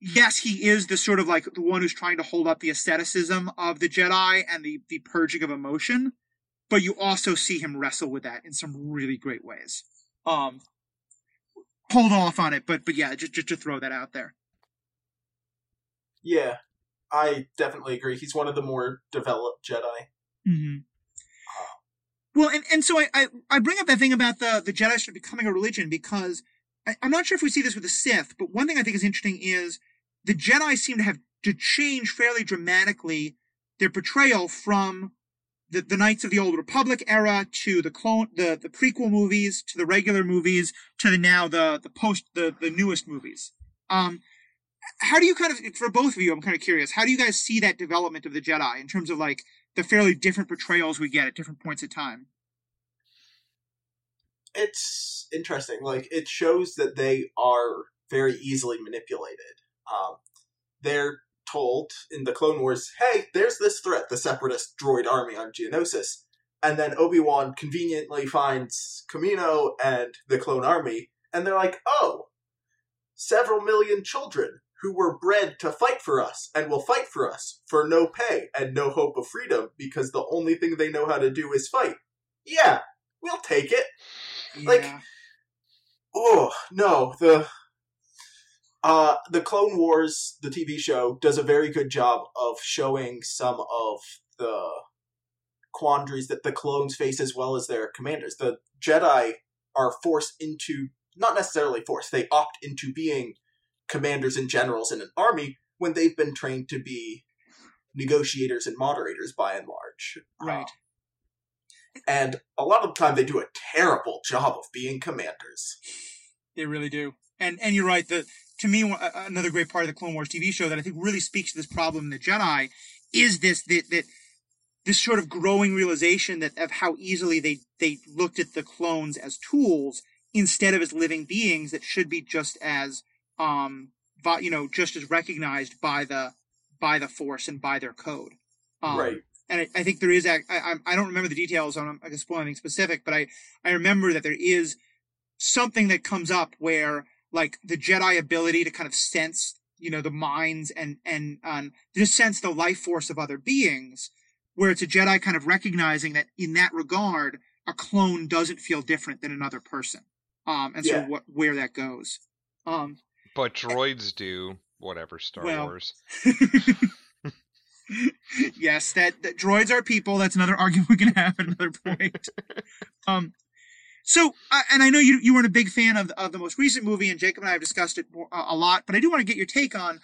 Speaker 2: Yes, he is the sort of like the one who's trying to hold up the asceticism of the Jedi and the the purging of emotion, but you also see him wrestle with that in some really great ways. Um, hold off on it, but but yeah, just just to throw that out there.
Speaker 3: yeah, I definitely agree. He's one of the more developed Jedi.
Speaker 2: Mm-hmm. Well, and, and so I, I, I bring up that thing about the, the Jedi sort of becoming a religion because I, I'm not sure if we see this with the Sith, but one thing I think is interesting is the Jedi seem to have to change fairly dramatically their portrayal from the, the Knights of the Old Republic era to the clone the, the prequel movies to the regular movies to the now the the post the, the newest movies. Um how do you kind of for both of you, I'm kind of curious, how do you guys see that development of the Jedi in terms of like the fairly different portrayals we get at different points in time.
Speaker 3: It's interesting. Like it shows that they are very easily manipulated. Um, they're told in the Clone Wars, "Hey, there's this threat: the Separatist droid army on Geonosis." And then Obi Wan conveniently finds Kamino and the clone army, and they're like, "Oh, several million children who were bred to fight for us and will fight for us for no pay and no hope of freedom because the only thing they know how to do is fight. Yeah, we'll take it." Like,
Speaker 2: Yeah.
Speaker 3: Oh no, the uh the Clone Wars, the TV show, does a very good job of showing some of the quandaries that the clones face as well as their commanders. The Jedi are forced into not necessarily forced, they opt into being commanders and generals in an army when they've been trained to be negotiators and moderators by and large.
Speaker 2: Right.
Speaker 3: Um, and a lot of the time they do a terrible job of being commanders.
Speaker 2: They really do. And and you're right. The to me another great part of the Clone Wars TV show that I think really speaks to this problem in the Jedi is this that that this sort of growing realization that of how easily they they looked at the clones as tools instead of as living beings that should be just as um vi- you know just as recognized by the by the Force and by their code. Um,
Speaker 3: right.
Speaker 2: and I, I think there is. ac- I, I don't remember the details on. I can spoil anything specific, but I I remember that there is something that comes up where like the Jedi ability to kind of sense, you know, the minds and and um, just sense the life force of other beings, where it's a Jedi kind of recognizing that in that regard, a clone doesn't feel different than another person. Um, and so
Speaker 3: Yeah.
Speaker 2: what where that goes. Um,
Speaker 1: but droids do whatever Star
Speaker 2: Well,
Speaker 1: Wars.
Speaker 2: yes, that, that droids are people. That's another argument we can have at another point. um, so, uh, and I know you you weren't a big fan of of the most recent movie, and Jacob and I have discussed it more, uh, a lot. But I do want to get your take on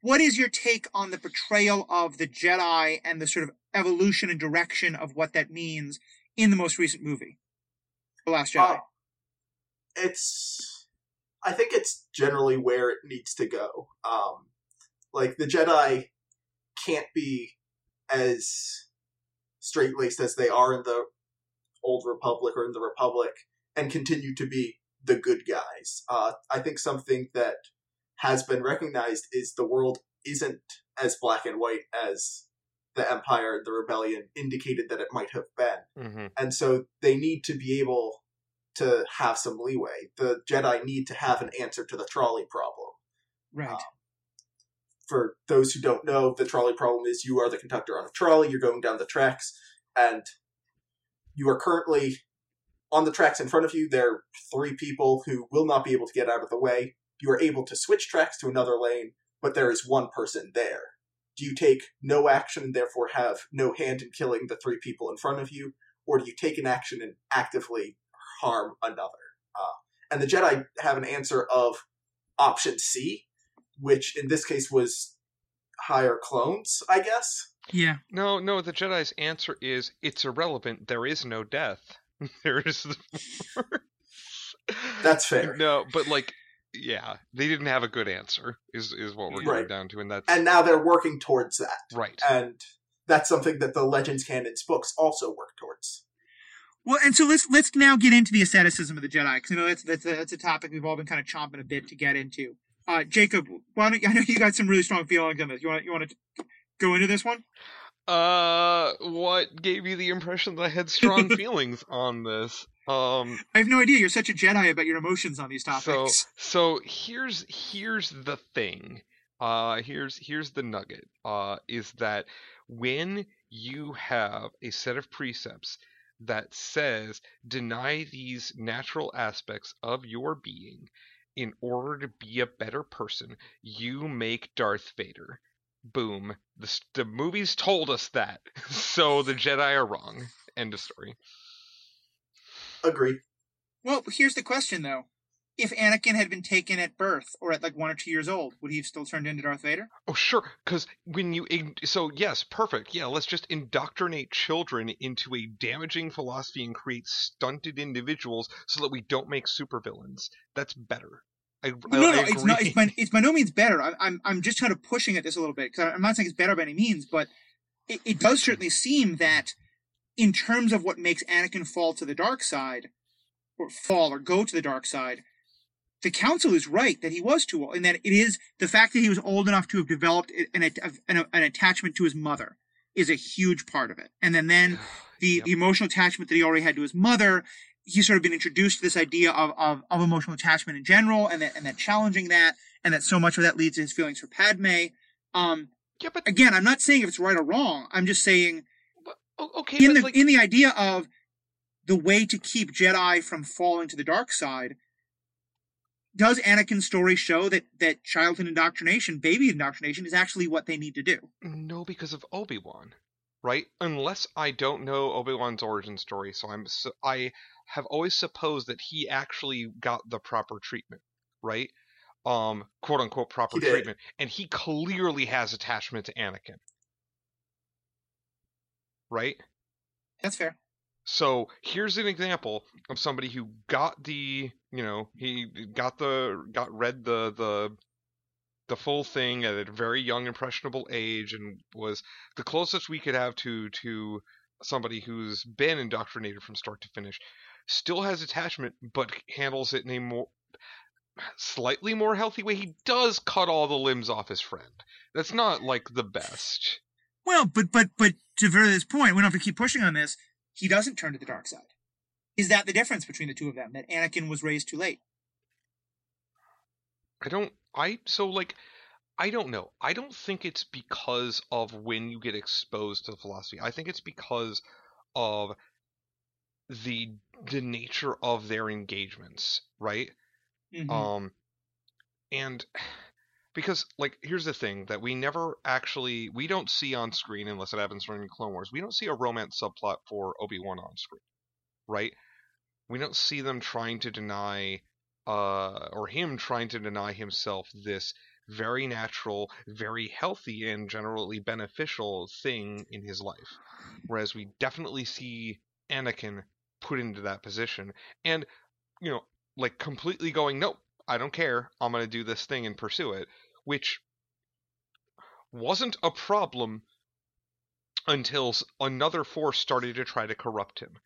Speaker 2: what is your take on the portrayal of the Jedi and the sort of evolution and direction of what that means in the most recent movie, The Last Jedi.
Speaker 3: Uh, it's I think it's generally where it needs to go. Um, like the Jedi can't be as straight laced as they are in the old Republic or in the Republic and continue to be the good guys. Uh, I think something that has been recognized is the world isn't as black and white as the Empire and the Rebellion indicated that it might have been
Speaker 1: hmm
Speaker 3: and so they need to be able to have some leeway. The Jedi need to have an answer to the trolley problem.
Speaker 2: right.
Speaker 3: Um, for those who don't know, the trolley problem is you are the conductor on a trolley, you're going down the tracks, and you are currently on the tracks in front of you. There are three people who will not be able to get out of the way. You are able to switch tracks to another lane, but there is one person there. Do you take no action and therefore have no hand in killing the three people in front of you, or do you take an action and actively harm another? Uh, and the Jedi have an answer of option C, which in this case was hire clones, I guess.
Speaker 2: Yeah.
Speaker 1: No, no. The Jedi's answer is it's irrelevant. There is no death. there is the.
Speaker 3: That's fair.
Speaker 1: No, but like, yeah, they didn't have a good answer. Is is what we're
Speaker 3: Right.
Speaker 1: going down to, and that's
Speaker 3: And now they're working towards that.
Speaker 1: right.
Speaker 3: And that's something that the Legends Canon's books also work towards.
Speaker 2: Well, and so let's let's now get into the asceticism of the Jedi because you know that's that's a, that's a topic we've all been kind of chomping a bit to get into. Uh, Jacob, why don't I know you got some really strong feelings on this? You want you want to go into this one?
Speaker 1: Uh, what gave you the impression that I had strong feelings on this? Um,
Speaker 2: I have no idea. You're such a Jedi about your emotions on these
Speaker 1: so
Speaker 2: topics.
Speaker 1: so here's here's the thing. Uh, here's here's the nugget. Uh, is that when you have a set of precepts that says deny these natural aspects of your being in order to be a better person, you make Darth Vader. Boom. The, the movies told us that. So the Jedi are wrong. End of story.
Speaker 3: Agree.
Speaker 2: Well, here's the question though: If Anakin had been taken at birth or at like one or two years old, would he have still turned into Darth Vader?
Speaker 1: Oh, sure. Because when you. So, yes, perfect. Yeah, let's just indoctrinate children into a damaging philosophy and create stunted individuals so that we don't make supervillains. That's better. I,
Speaker 2: no,
Speaker 1: I
Speaker 2: no,
Speaker 1: agree.
Speaker 2: it's not. It's by, it's by no means better. I, I'm, I'm just kind of pushing at this a little bit because I'm not saying it's better by any means, but it, it does certainly seem that, in terms of what makes Anakin fall to the dark side, or fall or go to the dark side, the Council is right that he was too old, and that it is the fact that he was old enough to have developed an, an, an attachment to his mother is a huge part of it, and then then the,
Speaker 1: Yep.
Speaker 2: the emotional attachment that he already had to his mother. He's sort of been introduced to this idea of, of, of emotional attachment in general and that, and that challenging that and that so much of that leads to his feelings for Padme. Um,
Speaker 1: Yeah, but.
Speaker 2: again, I'm not saying if it's right or wrong. I'm just saying
Speaker 1: o- Okay,
Speaker 2: in
Speaker 1: but
Speaker 2: the,
Speaker 1: like,
Speaker 2: in the idea of the way to keep Jedi from falling to the dark side, does Anakin's story show that, that childhood indoctrination, baby indoctrination is actually what they need to do?
Speaker 1: No, because of Obi Wan, right? Unless I don't know Obi Wan's origin story, so I'm su- I have always supposed that he actually got the proper treatment, right? Um, quote unquote proper treatment, and he clearly has attachment to Anakin, right?
Speaker 2: That's fair.
Speaker 1: So here's an example of somebody who got the, you know, he got the, got read the the the full thing at a very young, impressionable age, and was the closest we could have to to somebody who's been indoctrinated from start to finish. Still has attachment, but handles it in a more slightly more healthy way. He does cut all the limbs off his friend. That's not like the best.
Speaker 2: Well, but but but to this point, we don't have to keep pushing on this. He doesn't turn to the dark side. Is that the difference between the two of them? That Anakin was raised too late.
Speaker 1: I don't I so like I don't know. I don't think it's because of when you get exposed to the philosophy. I think it's because of the the nature of their engagements, right?
Speaker 2: Mhm.
Speaker 1: Um and because like here's the thing that we never actually we don't see on screen unless it happens during Clone Wars. We don't see a romance subplot for Obi-Wan on screen, right? We don't see them trying to deny uh or him trying to deny himself this very natural, very healthy and generally beneficial thing in his life. Whereas we definitely see Anakin put into that position and you know like completely going nope I don't care. I'm going to do this thing and pursue it, which wasn't a problem until another force started to try to corrupt him,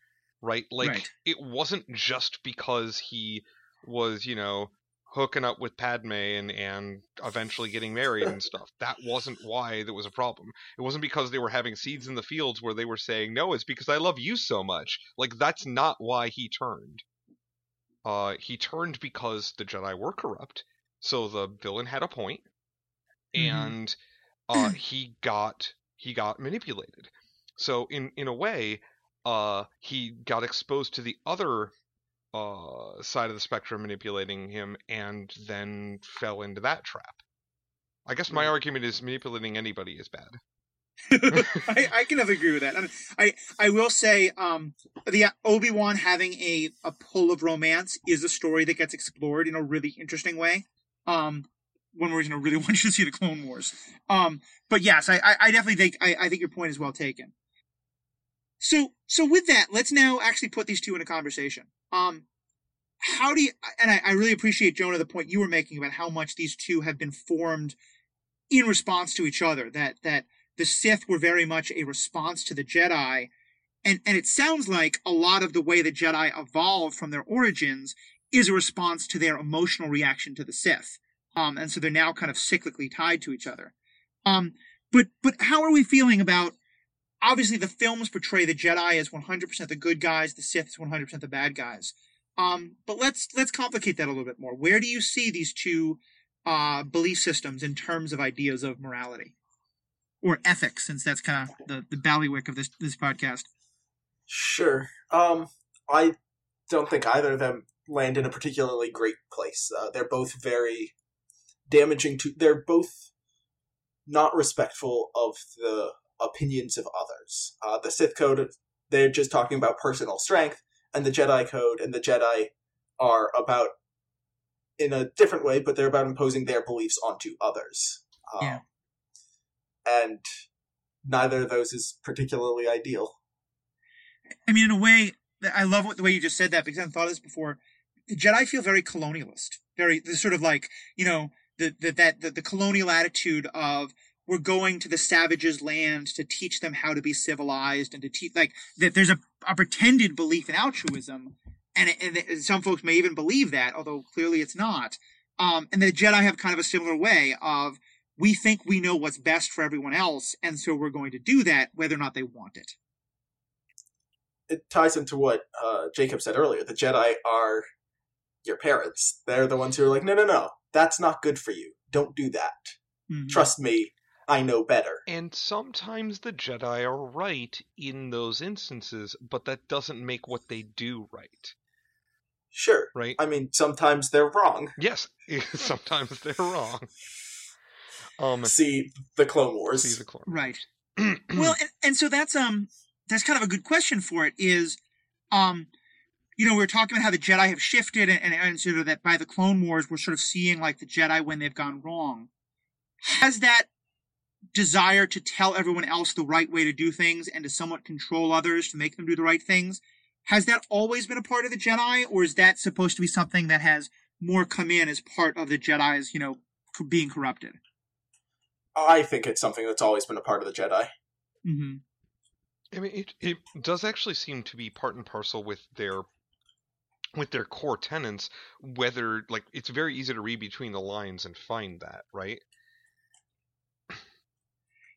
Speaker 1: right? Like
Speaker 2: Right.
Speaker 1: it wasn't just because he was, you know, hooking up with Padme and and eventually getting married and stuff. That wasn't why there was a problem. It wasn't because they were having seeds in the fields where they were saying, "No, it's because I love you so much." Like that's not why he turned. Uh, he turned because the Jedi were corrupt, so the villain had a point,
Speaker 2: Mhm.
Speaker 1: and uh, he got he got manipulated. So in in a way, uh, he got exposed to the other uh, side of the spectrum manipulating him, and then fell into that trap. I guess my argument is manipulating anybody is bad.
Speaker 2: I, I can agree with that. I, mean, I I will say, um, the Obi Wan having a a pull of romance is a story that gets explored in a really interesting way. Um, one reason I really want you to see the Clone Wars. Um, but yes, I I, I definitely think I, I think your point is well taken. So so with that, let's now actually put these two in a conversation. Um, how do you? And I, I really appreciate Jonah the point you were making about how much these two have been formed in response to each other. That that the Sith were very much a response to the Jedi. And, and it sounds like a lot of the way the Jedi evolved from their origins is a response to their emotional reaction to the Sith. Um, and so they're now kind of cyclically tied to each other. Um, but, but how are we feeling about, obviously the films portray the Jedi as 100% the good guys, the Sith is 100% the bad guys. Um, but let's, let's complicate that a little bit more. Where do you see these two, uh, belief systems in terms of ideas of morality? or ethics, since that's kind of the, the ballywick of this this podcast.
Speaker 3: Sure. Um, I don't think either of them land in a particularly great place. Uh, they're both very damaging to. They're both not respectful of the opinions of others. Uh, the Sith Code, they're just talking about personal strength, and the Jedi Code and the Jedi are about, in a different way, but they're about imposing their beliefs onto others. Um,
Speaker 2: Yeah.
Speaker 3: And neither of those is particularly ideal.
Speaker 2: I mean, in a way, I love what, the way you just said that because I haven't thought of this before. The Jedi feel very colonialist, very the sort of like you know the, the that the, the colonial attitude of we're going to the savages' land to teach them how to be civilized and to teach like that. There's a, a pretended belief in altruism, and, it, and it- some folks may even believe that, although clearly it's not. Um, and the Jedi have kind of a similar way of we think we know what's best for everyone else, and so we're going to do that whether or not they want it.
Speaker 3: it ties into what uh, Jacob said earlier. The Jedi are your parents. They're the ones who are like, no, no, no, that's not good for you. Don't do that.
Speaker 2: Mhm.
Speaker 3: Trust me, I know better.
Speaker 1: And sometimes the Jedi are right in those instances, but that doesn't make what they do right.
Speaker 3: Sure.
Speaker 1: Right?
Speaker 3: I mean, sometimes they're wrong.
Speaker 1: Yes, sometimes they're wrong. Um,
Speaker 3: See the Clone Wars.
Speaker 1: see the clone.
Speaker 2: Right. well, and, and so that's um that's kind of a good question for it. Is um you know we are talking about how the Jedi have shifted and, and, and sort of that by the Clone Wars we're sort of seeing like the Jedi when they've gone wrong. Has that desire to tell everyone else the right way to do things and to somewhat control others to make them do the right things has that always been a part of the Jedi, or is that supposed to be something that has more come in as part of the Jedi's you know being corrupted?
Speaker 3: I think it's something that's always been a part of the Jedi.
Speaker 2: Mm-hmm.
Speaker 1: I mean, it, it does actually seem to be part and parcel with their with their core tenets. Whether like it's very easy to read between the lines and find that, right?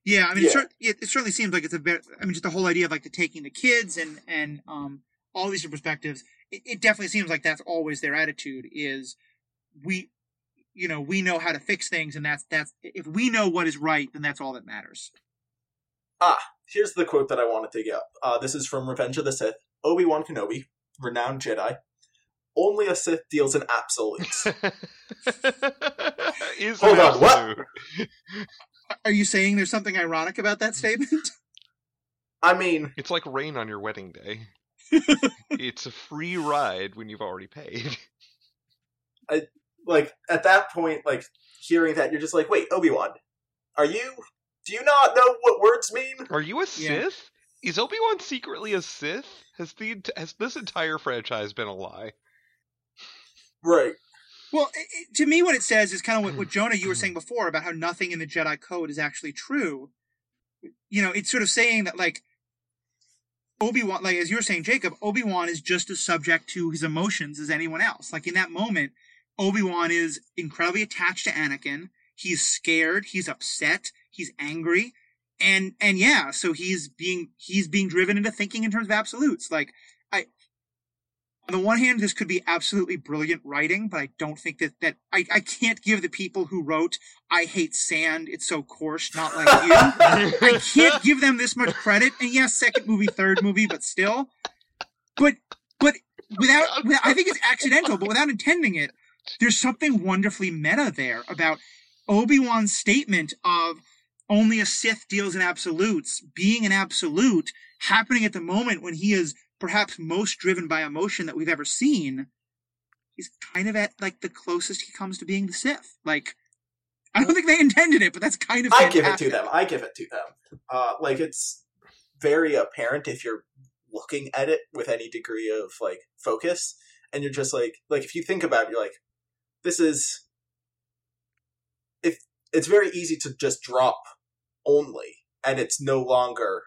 Speaker 2: Yeah, I mean,
Speaker 3: Yeah.
Speaker 2: It, cer- it, it certainly seems like it's a bit. I mean, just the whole idea of like the taking the kids and and um all these perspectives. It, it definitely seems like that's always their attitude. Is we, you know, we know how to fix things, and that's that's if we know what is right, then that's all that matters.
Speaker 3: Ah, here's the quote that I wanted to get up. Uh, this is from Revenge of the Sith. Obi Wan Kenobi, renowned Jedi. Only a Sith deals in absolutes.
Speaker 1: Is
Speaker 3: Hold
Speaker 1: an
Speaker 3: on, what?
Speaker 1: absolute.
Speaker 2: Are you saying there's something ironic about that statement?
Speaker 3: I mean,
Speaker 1: It's like rain on your wedding day. it's a free ride when you've already paid.
Speaker 3: like at that point, like hearing that, you're just like, wait, Obi Wan, are you? Do you not know what words mean?
Speaker 1: Are you a
Speaker 2: Yeah.
Speaker 1: Sith? Is Obi Wan secretly a Sith? Has the has this entire franchise been a lie?
Speaker 3: Right.
Speaker 2: Well, it, it- to me, what it says is kind of what, what mm. Jonah you were saying before about how nothing in the Jedi Code is actually true. You know, it's sort of saying that like Obi Wan, like as you were saying, Jacob, Obi Wan is just as subject to his emotions as anyone else. Like in that moment, Obi Wan is incredibly attached to Anakin. He's scared. He's upset. He's angry. And and yeah, so he's being he's being driven into thinking in terms of absolutes. Like on the one hand, this could be absolutely brilliant writing, but I don't think that that I, I can't give the people who wrote "I hate sand, it's so coarse, not like you." I can't give them this much credit. And yes, second movie, third movie, but still. But but without, without I think it's accidental, but without intending it, there's something wonderfully meta there about Obi Wan's statement of only a Sith deals in absolutes, being an absolute, happening at the moment when he is perhaps most driven by emotion that we've ever seen, he's kind of at like the closest he comes to being the Sith. Like, I don't think they intended it, but that's kind of.
Speaker 3: I give it to them. I give it to them. Uh, like it's very apparent if you're looking at it with any degree of like focus, and you're just like, like if you think about, it, you're like, this is. If it's very easy to just drop only, and it's no longer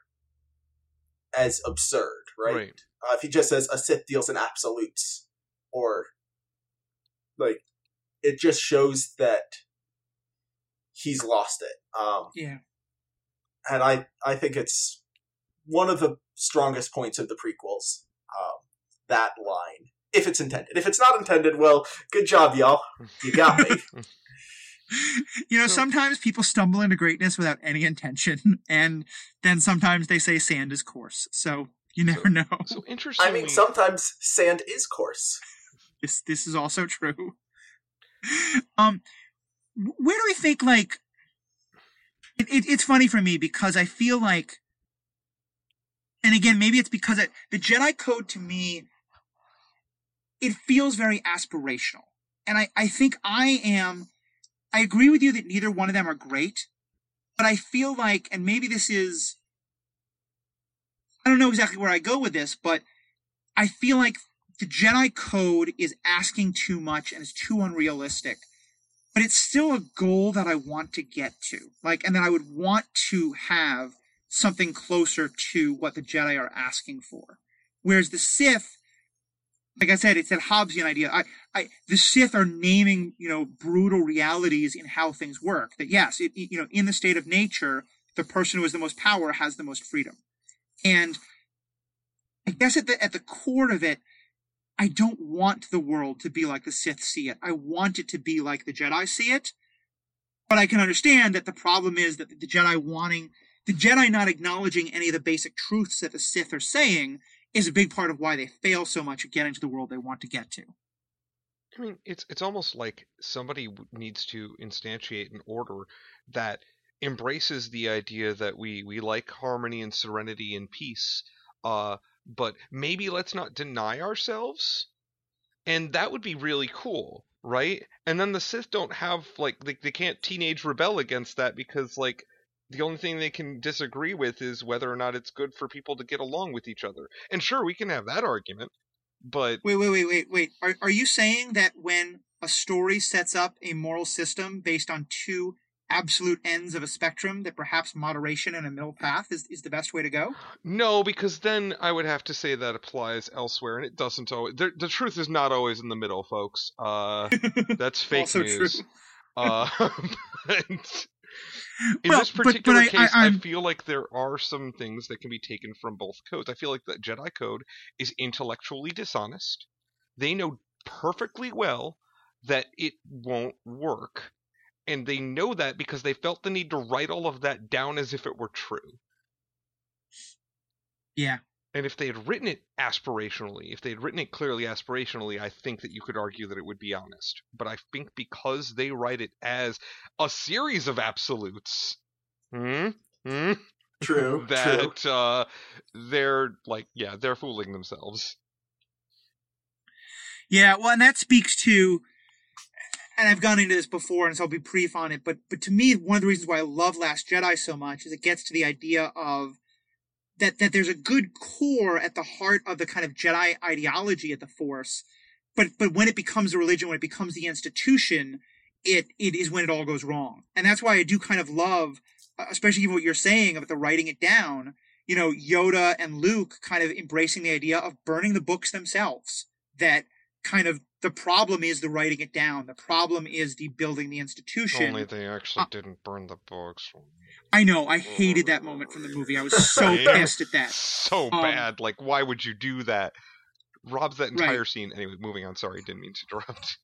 Speaker 3: as absurd, right? right. Uh, if he just says a Sith deals in absolutes, or like it just shows that he's lost it. Um,
Speaker 2: yeah,
Speaker 3: and I I think it's one of the strongest points of the prequels. Um, that line, if it's intended. If it's not intended, well, good job, y'all. You got me.
Speaker 2: you know, sometimes people stumble into greatness without any intention, and then sometimes they say sand is coarse. So you never
Speaker 1: so,
Speaker 2: know.
Speaker 1: So interesting.
Speaker 3: I mean, sometimes sand is coarse.
Speaker 2: This this is also true. Um, where do we think like? It, it, it's funny for me because I feel like, and again, maybe it's because it, the Jedi Code to me, it feels very aspirational, and I I think I am I agree with you that neither one of them are great, but I feel like, and maybe this is, I don't know exactly where I go with this, but I feel like the Jedi Code is asking too much and it's too unrealistic. But it's still a goal that I want to get to. Like, and that I would want to have something closer to what the Jedi are asking for. Whereas the Sith, like I said, it's that Hobbesian idea. I, I, the Sith are naming, you know, brutal realities in how things work. That yes, it, you know, in the state of nature, the person who has the most power has the most freedom. And I guess at the, at the core of it, I don't want the world to be like the Sith see it. I want it to be like the Jedi see it. But I can understand that the problem is that the Jedi wanting, the Jedi not acknowledging any of the basic truths that the Sith are saying is a big part of why they fail so much at getting to the world they want to get to.
Speaker 1: I mean, it's it's almost like somebody needs to instantiate an order that embraces the idea that we we like harmony and serenity and peace, uh, but maybe let's not deny ourselves, and that would be really cool, right? And then the Sith don't have like they, they can't teenage rebel against that because like the only thing they can disagree with is whether or not it's good for people to get along with each other. And sure, we can have that argument, but
Speaker 2: wait, wait, wait, wait, wait. Are are you saying that when a story sets up a moral system based on two absolute ends of a spectrum, that perhaps moderation and a middle path is, is the best way to go?
Speaker 1: No, because then I would have to say that applies elsewhere, and it doesn't always. The, the truth is not always in the middle, folks. Uh, that's fake
Speaker 2: also
Speaker 1: news.
Speaker 2: True.
Speaker 1: Uh, in
Speaker 2: Well,
Speaker 1: this
Speaker 2: but- but
Speaker 1: particular
Speaker 2: I- I-
Speaker 1: case, I,
Speaker 2: I'm-
Speaker 1: feel like there are some things that can be taken from both codes. I feel like the Jedi Code is intellectually dishonest. They know perfectly well that it won't work. And they know that because they felt the need to write all of that down as if it were true.
Speaker 2: Yeah.
Speaker 1: And if they had written it aspirationally, if they had written it clearly aspirationally, I think that you could argue that it would be honest. But I think because they write it as a series of absolutes, hmm, hmm,
Speaker 3: True. true.
Speaker 1: that uh, they're like, yeah, they're fooling themselves.
Speaker 2: Yeah, well, and that speaks to, and I've gone into this before, and so I'll be brief on it. But but to me, one of the reasons why I love Last Jedi so much is it gets to the idea of that that there's a good core at the heart of the kind of Jedi ideology at the Force, but but when it becomes a religion, when it becomes the institution, it it is when it all goes wrong, and that's why I do kind of love, especially even what you're saying about the writing it down. You know, Yoda and Luke kind of embracing the idea of burning the books themselves. That kind of the problem is the writing it down. The problem is the building the institution.
Speaker 1: Only they actually
Speaker 2: Uh,
Speaker 1: didn't burn the books.
Speaker 2: I know. I hated that moment from the movie. I was so pissed at that.
Speaker 1: So
Speaker 2: Um,
Speaker 1: bad. Like, why would you do that? robs that entire scene. Anyway, moving on. Sorry, didn't mean to interrupt.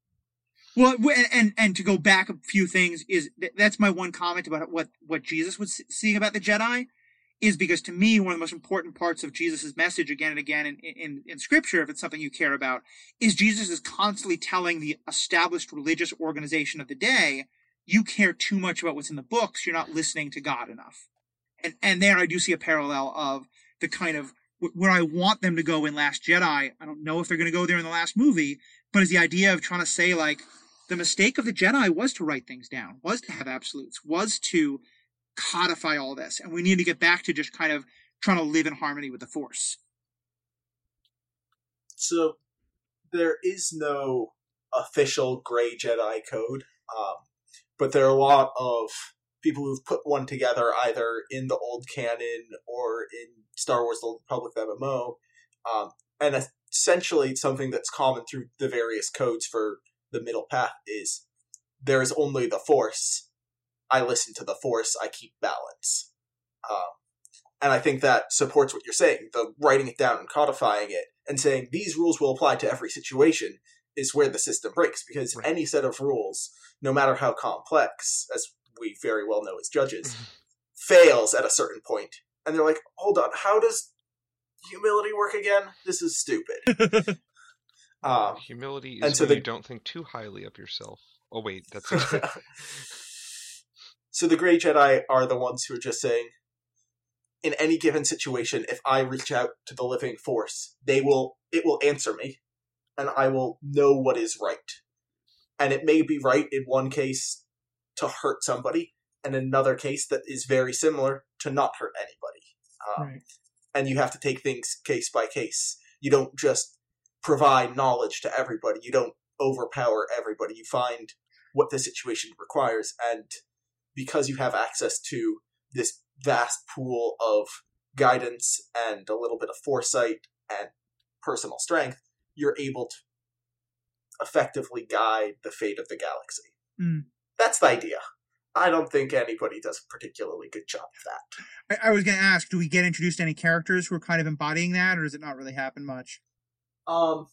Speaker 2: Well, and and to go back a few things is that's my one comment about what what Jesus was seeing about the Jedi is because to me one of the most important parts of Jesus' message again and again in, in, in scripture, if it's something you care about, is Jesus is constantly telling the established religious organization of the day, you care too much about what's in the books, you're not listening to God enough. And and there I do see a parallel of the kind of where I want them to go in Last Jedi. I don't know if they're going to go there in the last movie, but is the idea of trying to say like the mistake of the Jedi was to write things down, was to have absolutes, was to codify all this. And we need to get back to just kind of trying to live in harmony with the Force.
Speaker 3: So there is no official gray Jedi code, um, but there are a lot of people who've put one together either in the old canon or in Star Wars The Old Republic MMO. Um, and essentially, something that's common through the various codes for the middle path is there is only the Force. I listen to the Force. I keep balance. Um, and I think that supports what you're saying. The writing it down and codifying it and saying these rules will apply to every situation is where the system breaks because right. any set of rules, no matter how complex, as we very well know as judges, mm-hmm. fails at a certain point. And they're like, hold on, how does humility work again? This is stupid.
Speaker 1: Um, Humility is so when the, you don't think too highly of yourself. Oh wait, that's.
Speaker 3: so the Grey Jedi are the ones who are just saying, in any given situation, if I reach out to the living force, they will. It will answer me, and I will know what is right. And it may be right in one case to hurt somebody, and another case that is very similar to not hurt anybody. Um, right. And you have to take things case by case. You don't just provide knowledge to everybody. You don't overpower everybody. You find what the situation requires, and because you have access to this vast pool of guidance and a little bit of foresight and personal strength, you're able to effectively guide the fate of the galaxy.
Speaker 2: Mm.
Speaker 3: That's the idea. I don't think anybody does a particularly good job of
Speaker 2: that. I, I was going to ask, do we get introduced to any characters who are kind of embodying that, or does it not really happen much?
Speaker 3: Um,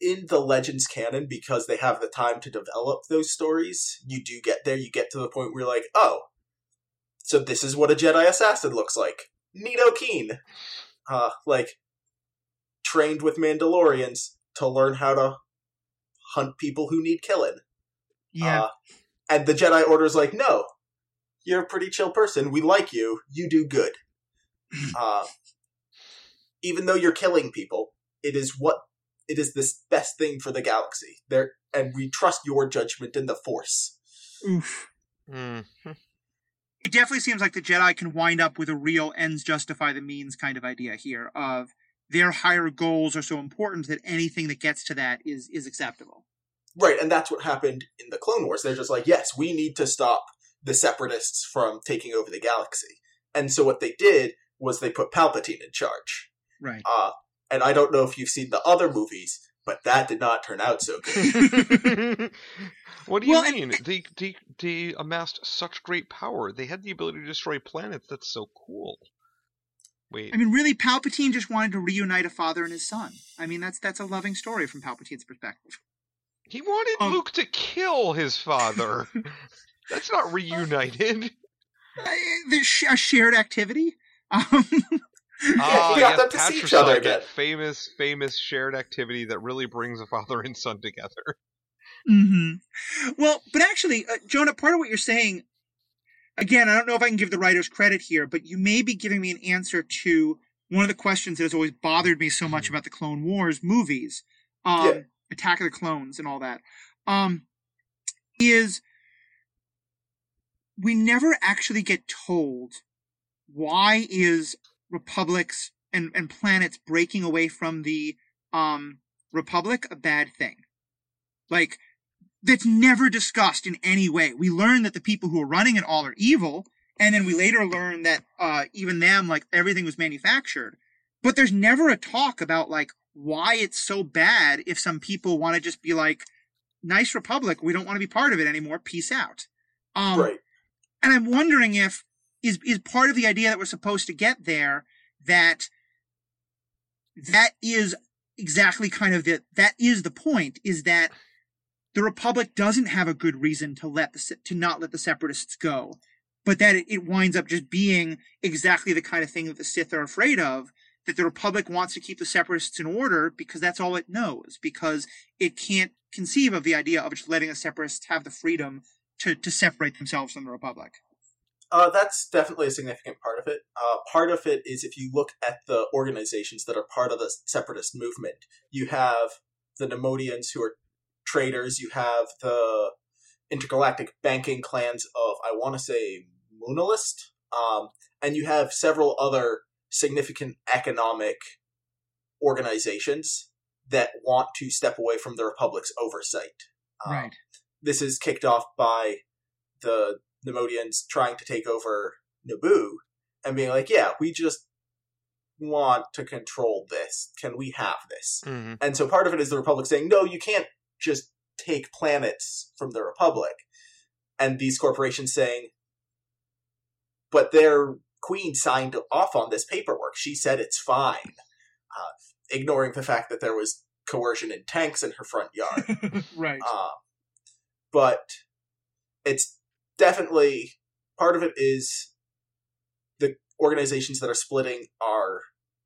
Speaker 3: in the Legends canon, because they have the time to develop those stories, you do get there. You get to the point where you're like, oh, so this is what a Jedi assassin looks like. Nito Keen, uh, like trained with Mandalorians to learn how to hunt people who need killing.
Speaker 2: Yeah. Uh,
Speaker 3: and the Jedi Order is like, no, you're a pretty chill person. We like you. You do good. uh, even though you're killing people, it is what it is this best thing for the galaxy. There, and we trust your judgment in the Force.
Speaker 2: Oof.
Speaker 1: Mm-hmm.
Speaker 2: It definitely seems like the Jedi can wind up with a real ends justify the means kind of idea here. Of their higher goals are so important that anything that gets to that is is acceptable.
Speaker 3: Right, and that's what happened in the Clone Wars. They're just like, yes, we need to stop the Separatists from taking over the galaxy. And so what they did was they put Palpatine in charge.
Speaker 2: Right.
Speaker 3: Uh, and I don't know if you've seen the other movies, but that did not turn out so good.
Speaker 1: what do you well, mean? they, they they amassed such great power. They had the ability to destroy planets. That's so cool. Wait.
Speaker 2: I mean, really, Palpatine just wanted to reunite a father and his son. I mean, that's that's a loving story from Palpatine's perspective.
Speaker 1: He wanted um, Luke to kill his father. that's not reunited.
Speaker 2: Uh, there's a shared activity. Um,
Speaker 1: Ah, we got yes, them to see each other again. Famous, famous shared activity that really brings a father and son together.
Speaker 2: Mm-hmm. Well, but actually, uh, Jonah, part of what you're saying, again, I don't know if I can give the writers credit here, but you may be giving me an answer to one of the questions that has always bothered me so much mm-hmm. about the Clone Wars movies, um, yeah. Attack of the Clones, and all that. Um, is we never actually get told why is republics and, and planets breaking away from the um, republic a bad thing. Like, that's never discussed in any way. We learn that the people who are running it all are evil, and then we later learn that uh, even them, like, everything was manufactured. But there's never a talk about, like, why it's so bad if some people want to just be like, nice republic, we don't want to be part of it anymore, peace out. Um,
Speaker 3: right.
Speaker 2: And I'm wondering if is is part of the idea that we're supposed to get there that that is exactly kind of the, that is the point is that the Republic doesn't have a good reason to let the to not let the Separatists go, but that it, it winds up just being exactly the kind of thing that the Sith are afraid of. That the Republic wants to keep the Separatists in order because that's all it knows, because it can't conceive of the idea of just letting the Separatists have the freedom to, to separate themselves from the Republic.
Speaker 3: Uh, that's definitely a significant part of it. Uh, part of it is if you look at the organizations that are part of the separatist movement, you have the Neimoidians who are traders, you have the intergalactic banking clans of, I want to say, Muunilinst, um, and you have several other significant economic organizations that want to step away from the Republic's oversight.
Speaker 2: Um, right.
Speaker 3: This is kicked off by the Neimoidians trying to take over Naboo and being like, yeah, we just want to control this. Can we have this?
Speaker 1: Mm-hmm.
Speaker 3: And so part of it is the Republic saying, no, you can't just take planets from the Republic. And these corporations saying, but their queen signed off on this paperwork. She said it's fine, uh, ignoring the fact that there was coercion in tanks in her front yard.
Speaker 2: right.
Speaker 3: Uh, but it's definitely part of it is the organizations that are splitting are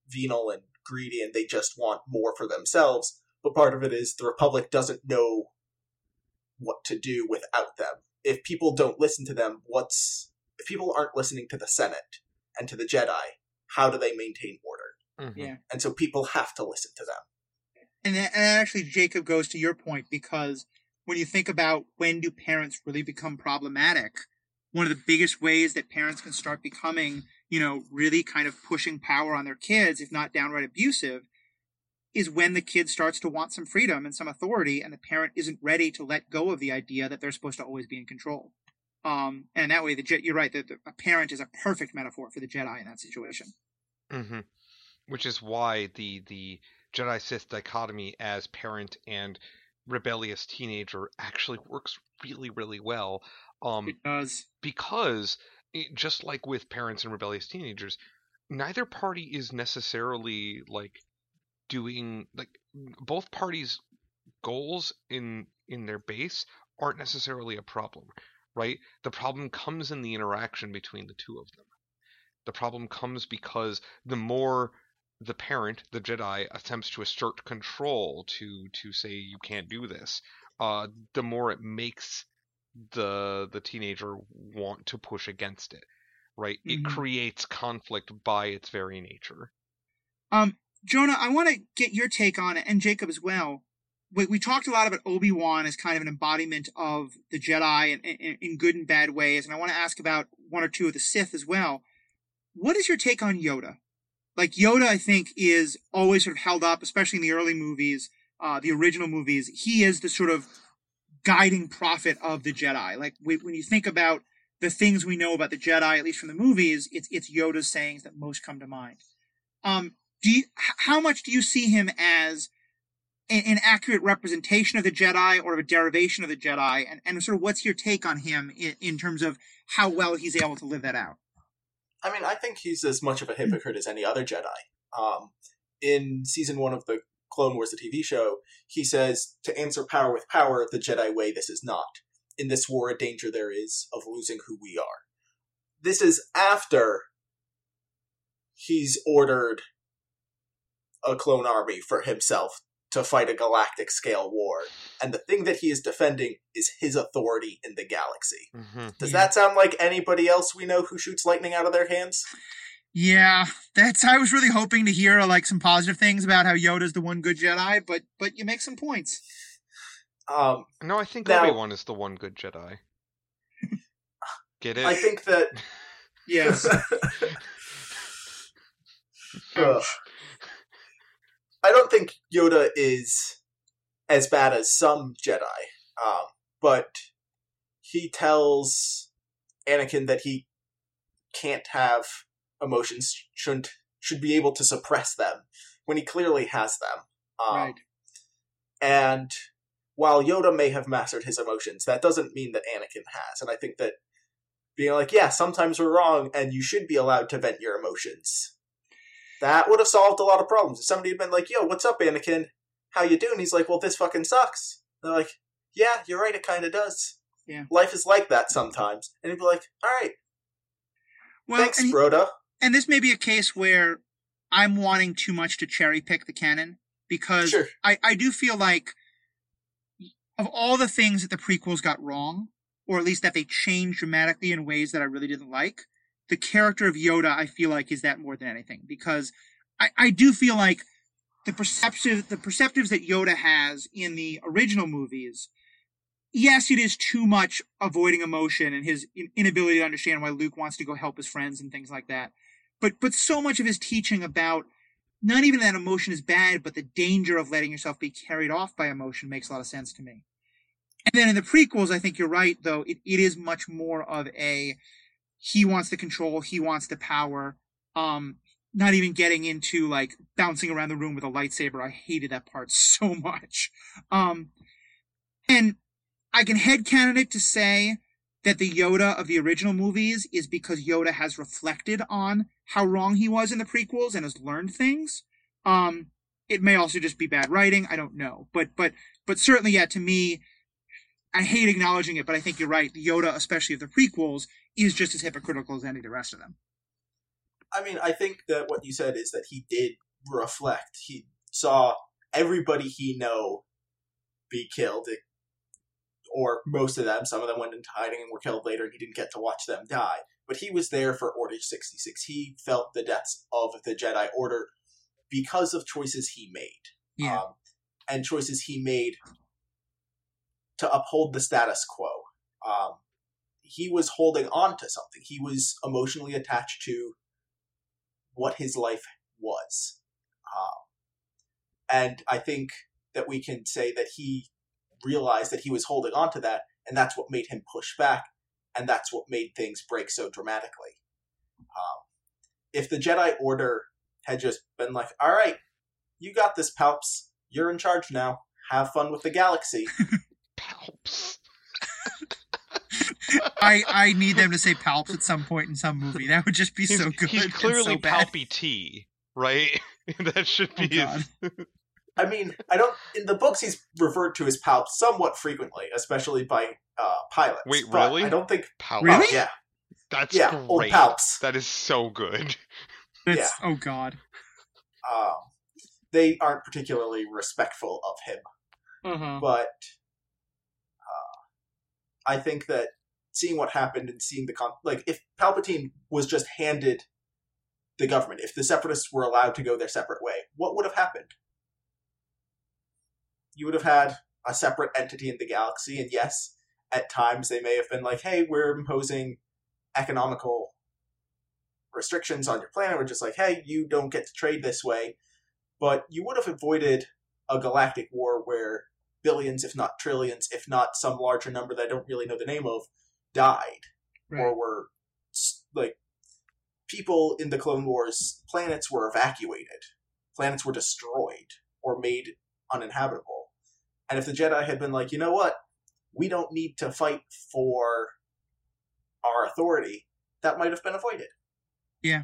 Speaker 3: venal and greedy and they just want more for themselves. But part of it is the Republic doesn't know what to do without them. If people don't listen to them, what's if people aren't listening to the Senate and to the Jedi, how do they maintain order?
Speaker 1: Mm-hmm.
Speaker 2: Yeah.
Speaker 3: And so people have to listen to them.
Speaker 2: And, and actually, Jacob goes to your point because when you think about when do parents really become problematic, one of the biggest ways that parents can start becoming, you know, really kind of pushing power on their kids, if not downright abusive, is when the kid starts to want some freedom and some authority, and the parent isn't ready to let go of the idea that they're supposed to always be in control. Um, and that way, the you're right that a parent is a perfect metaphor for the Jedi in that situation.
Speaker 1: Mm-hmm. Which is why the the Jedi Sith dichotomy as parent and rebellious teenager actually works really really well um
Speaker 2: it does.
Speaker 1: because it, just like with parents and rebellious teenagers neither party is necessarily like doing like both parties goals in in their base aren't necessarily a problem right? The problem comes in the interaction between the two of them. The problem comes because the more the parent, the Jedi, attempts to assert control to to say you can't do this, uh, the more it makes the the teenager want to push against it. Right? Mm-hmm. It creates conflict by its very nature.
Speaker 2: Um, Jonah, I want to get your take on it, and Jacob as well. We, we talked a lot about Obi Wan as kind of an embodiment of the Jedi in, in, in good and bad ways, and I want to ask about one or two of the Sith as well. What is your take on Yoda? Like Yoda, I think, is always sort of held up, especially in the early movies, uh, the original movies. He is the sort of guiding prophet of the Jedi. Like when you think about the things we know about the Jedi, at least from the movies, it's it's Yoda's sayings that most come to mind. Um, do you, how much do you see him as an, an, accurate representation of the Jedi or a derivation of the Jedi? And, and sort of what's your take on him in, in terms of how well he's able to live that out?
Speaker 3: I mean, I think he's as much of a hypocrite as any other Jedi. Um, in season one of the Clone Wars, the TV show, he says, to answer power with power, the Jedi way, this is not. In this war, a danger there is of losing who we are. This is after he's ordered a clone army for himself to fight a galactic scale war. And the thing that he is defending is his authority in the galaxy.
Speaker 1: Mm-hmm.
Speaker 3: Does yeah. that sound like anybody else we know who shoots lightning out of their hands?
Speaker 2: Yeah, that's. I was really hoping to hear like some positive things about how Yoda's the one good Jedi, but but you make some points.
Speaker 3: Um,
Speaker 1: no, I think Obi Wan is the one good Jedi. Get it?
Speaker 3: I think that.
Speaker 2: yes.
Speaker 3: I don't think Yoda is as bad as some Jedi, um, but he tells Anakin that he can't have emotions, shouldn't should be able to suppress them when he clearly has them.
Speaker 2: Um, right.
Speaker 3: And while Yoda may have mastered his emotions, that doesn't mean that Anakin has. And I think that being like, yeah, sometimes we're wrong, and you should be allowed to vent your emotions. That would have solved a lot of problems. If somebody had been like, "Yo, what's up, Anakin? How you doing?" He's like, "Well, this fucking sucks." They're like, "Yeah, you're right. It kind of does.
Speaker 2: Yeah.
Speaker 3: life is like that sometimes." And he'd be like, "All right,
Speaker 2: Well,
Speaker 3: thanks,
Speaker 2: and, he-
Speaker 3: Broda."
Speaker 2: and this may be a case where I'm wanting too much to cherry pick the canon because
Speaker 3: Sure.
Speaker 2: I, I do feel like of all the things that the prequels got wrong, or at least that they changed dramatically in ways that I really didn't like, the character of Yoda I feel like is that more than anything because I, I do feel like the perceptive the perceptives that Yoda has in the original movies. Yes, it is too much avoiding emotion and his inability to understand why Luke wants to go help his friends and things like that. But but so much of his teaching about not even that emotion is bad, but the danger of letting yourself be carried off by emotion makes a lot of sense to me. And then in the prequels, I think you're right, though, it, it is much more of a he wants the control, he wants the power. Um, not even getting into like bouncing around the room with a lightsaber. I hated that part so much. Um, and I can headcanon it to say that the Yoda of the original movies is because Yoda has reflected on how wrong he was in the prequels and has learned things. Um, it may also just be bad writing. I don't know, but but but certainly, yeah. To me, I hate acknowledging it, but I think you're right. The Yoda, especially of the prequels, is just as hypocritical as any of the rest of them.
Speaker 3: I mean, I think that what you said is that he did reflect. He saw everybody he know be killed, or most of them. Some of them went into hiding and were killed later, and he didn't get to watch them die. But he was there for Order 66. He felt the deaths of the Jedi Order because of choices he made.
Speaker 2: Yeah.
Speaker 3: Um, and choices he made to uphold the status quo. Um, he was holding on to something. He was emotionally attached to what his life was. Um, and I think that we can say that he realized that he was holding on to that, and that's what made him push back, and that's what made things break so dramatically. Um, if the Jedi Order had just been like, all right, you got this, Palps, you're in charge now, have fun with the galaxy.
Speaker 1: Palps.
Speaker 2: I I need them to say palps at some point in some movie. That would just be
Speaker 1: He's,
Speaker 2: so good.
Speaker 1: he's clearly
Speaker 2: so.
Speaker 1: Palpy T, right? that should
Speaker 2: Oh,
Speaker 1: be his.
Speaker 3: I mean, I don't. In the books, he's referred to as Palps somewhat frequently, especially by uh, pilots.
Speaker 1: Wait, really?
Speaker 3: I don't think.
Speaker 1: Palp.
Speaker 2: Really?
Speaker 3: Oh, yeah,
Speaker 1: That's
Speaker 3: yeah, old
Speaker 1: great.
Speaker 3: Palps.
Speaker 1: That is so good.
Speaker 2: That's, Oh God.
Speaker 3: Um, they aren't particularly respectful of him,
Speaker 2: Uh-huh.
Speaker 3: but uh, I think that seeing what happened and seeing the con like if Palpatine was just handed the government, if the Separatists were allowed to go their separate way, what would have happened? You would have had a separate entity in the galaxy, and yes, at times they may have been like, "Hey, we're imposing economical restrictions on your planet. We're just like, hey, you don't get to trade this way." But you would have avoided a galactic war where billions, if not trillions, if not some larger number that I don't really know the name of, died
Speaker 2: Right.
Speaker 3: or were like people in the Clone Wars. Planets were evacuated, planets were destroyed or made uninhabitable. And if the Jedi had been like, you know what, we don't need to fight for our authority, that might have been avoided. Yeah.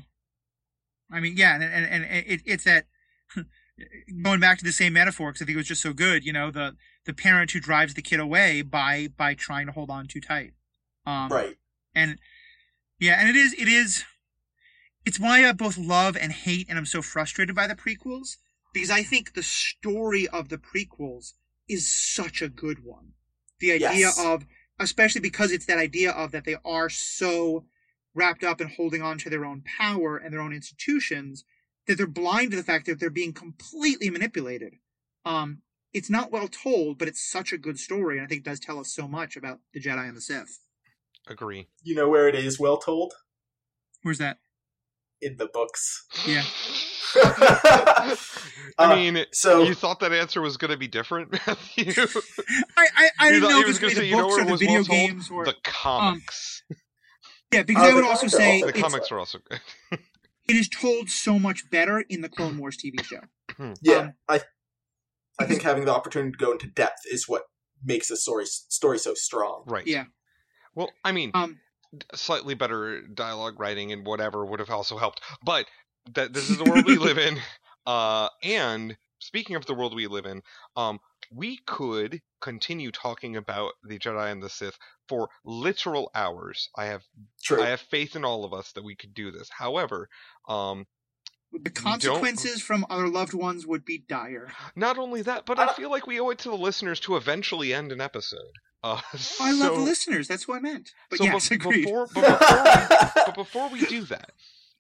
Speaker 2: I mean, yeah, and and, and it, it's that going back to the same metaphor because I think it was just so good. You know, the the parent who drives the kid away by by trying to hold on too tight. Um,
Speaker 3: right.
Speaker 2: And yeah, and it is it is it's why I both love and hate, and I'm so frustrated by the prequels because I think the story of the prequels is such a good one. The idea
Speaker 3: Yes.
Speaker 2: of, especially because it's that idea of that they are so wrapped up in holding on to their own power and their own institutions that they're blind to the fact that they're being completely manipulated. Um, it's not well told, but it's such a good story, and I think it does tell us so much about the Jedi and the Sith.
Speaker 1: Agree.
Speaker 3: You know where it is well told?
Speaker 2: Where's that?
Speaker 3: In the books.
Speaker 2: Yeah.
Speaker 1: I
Speaker 3: Uh,
Speaker 1: mean,
Speaker 3: so
Speaker 1: you thought that answer was going to be different, Matthew?
Speaker 2: I I, I didn't know
Speaker 1: he
Speaker 2: if it
Speaker 1: was
Speaker 2: was
Speaker 1: gonna say,
Speaker 2: be
Speaker 1: you
Speaker 2: the
Speaker 1: know
Speaker 2: books
Speaker 1: where
Speaker 2: or
Speaker 1: it
Speaker 2: the
Speaker 1: was
Speaker 2: video
Speaker 1: well told?
Speaker 2: games or
Speaker 1: The comics.
Speaker 2: yeah, because
Speaker 3: Uh,
Speaker 2: I would also say
Speaker 3: also-
Speaker 1: the comics are also good.
Speaker 2: it is told so much better in the Clone Wars TV show.
Speaker 3: yeah,
Speaker 2: um,
Speaker 3: I I think having the opportunity to go into depth is what makes a story story so strong.
Speaker 1: Right.
Speaker 2: Yeah.
Speaker 1: Well, I mean,
Speaker 2: Um,
Speaker 1: slightly better dialogue writing and whatever would have also helped. But that this is the world we live in. Uh, and speaking of the world we live in, um, we could continue talking about the Jedi and the Sith for literal hours. I have
Speaker 3: True.
Speaker 1: I have faith in all of us that we could do this. However, um,
Speaker 2: The consequences from our loved ones would be dire.
Speaker 1: not only that, but I
Speaker 3: Uh,
Speaker 1: feel like we owe it to the listeners to eventually end an episode. Uh,
Speaker 2: I love the listeners. That's what I meant. But
Speaker 1: so
Speaker 2: yes,
Speaker 1: bef-
Speaker 2: agreed.
Speaker 1: before, but before we, but before we do that,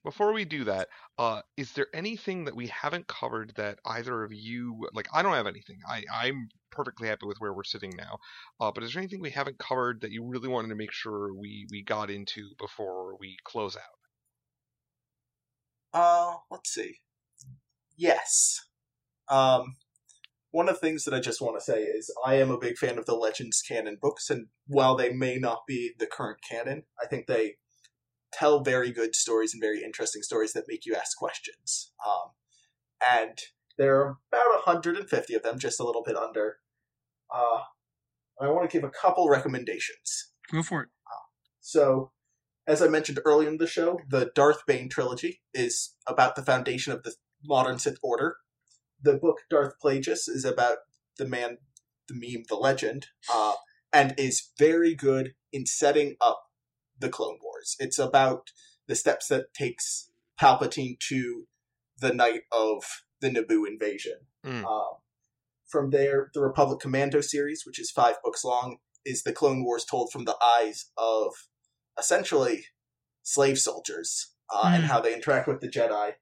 Speaker 1: before we do that, uh, is there anything that we haven't covered that either of you like? I don't have anything. I I'm perfectly happy with where we're sitting now. Uh, but is there anything we haven't covered that you really wanted to make sure we we got into before we close out?
Speaker 3: Uh, let's see. Yes. Um, one of the things that I just want to say is I am a big fan of the Legends canon books, and while they may not be the current canon, I think they tell very good stories and very interesting stories that make you ask questions. Um, and there are about 150 of them, just a little bit under. Uh, I want to give a couple recommendations.
Speaker 2: Go for it.
Speaker 3: So, as I mentioned earlier in the show, the Darth Bane trilogy is about the foundation of the modern Sith Order. The book Darth Plagueis is about the man, the meme, the legend, uh, and is very good in setting up the Clone Wars. It's about the steps that takes Palpatine to the night of the Naboo invasion.
Speaker 1: Mm.
Speaker 3: Um, from there, the Republic Commando series, which is five books long, is the Clone Wars told from the eyes of essentially slave soldiers uh, and
Speaker 2: Mm.
Speaker 3: how they interact with the Jedi.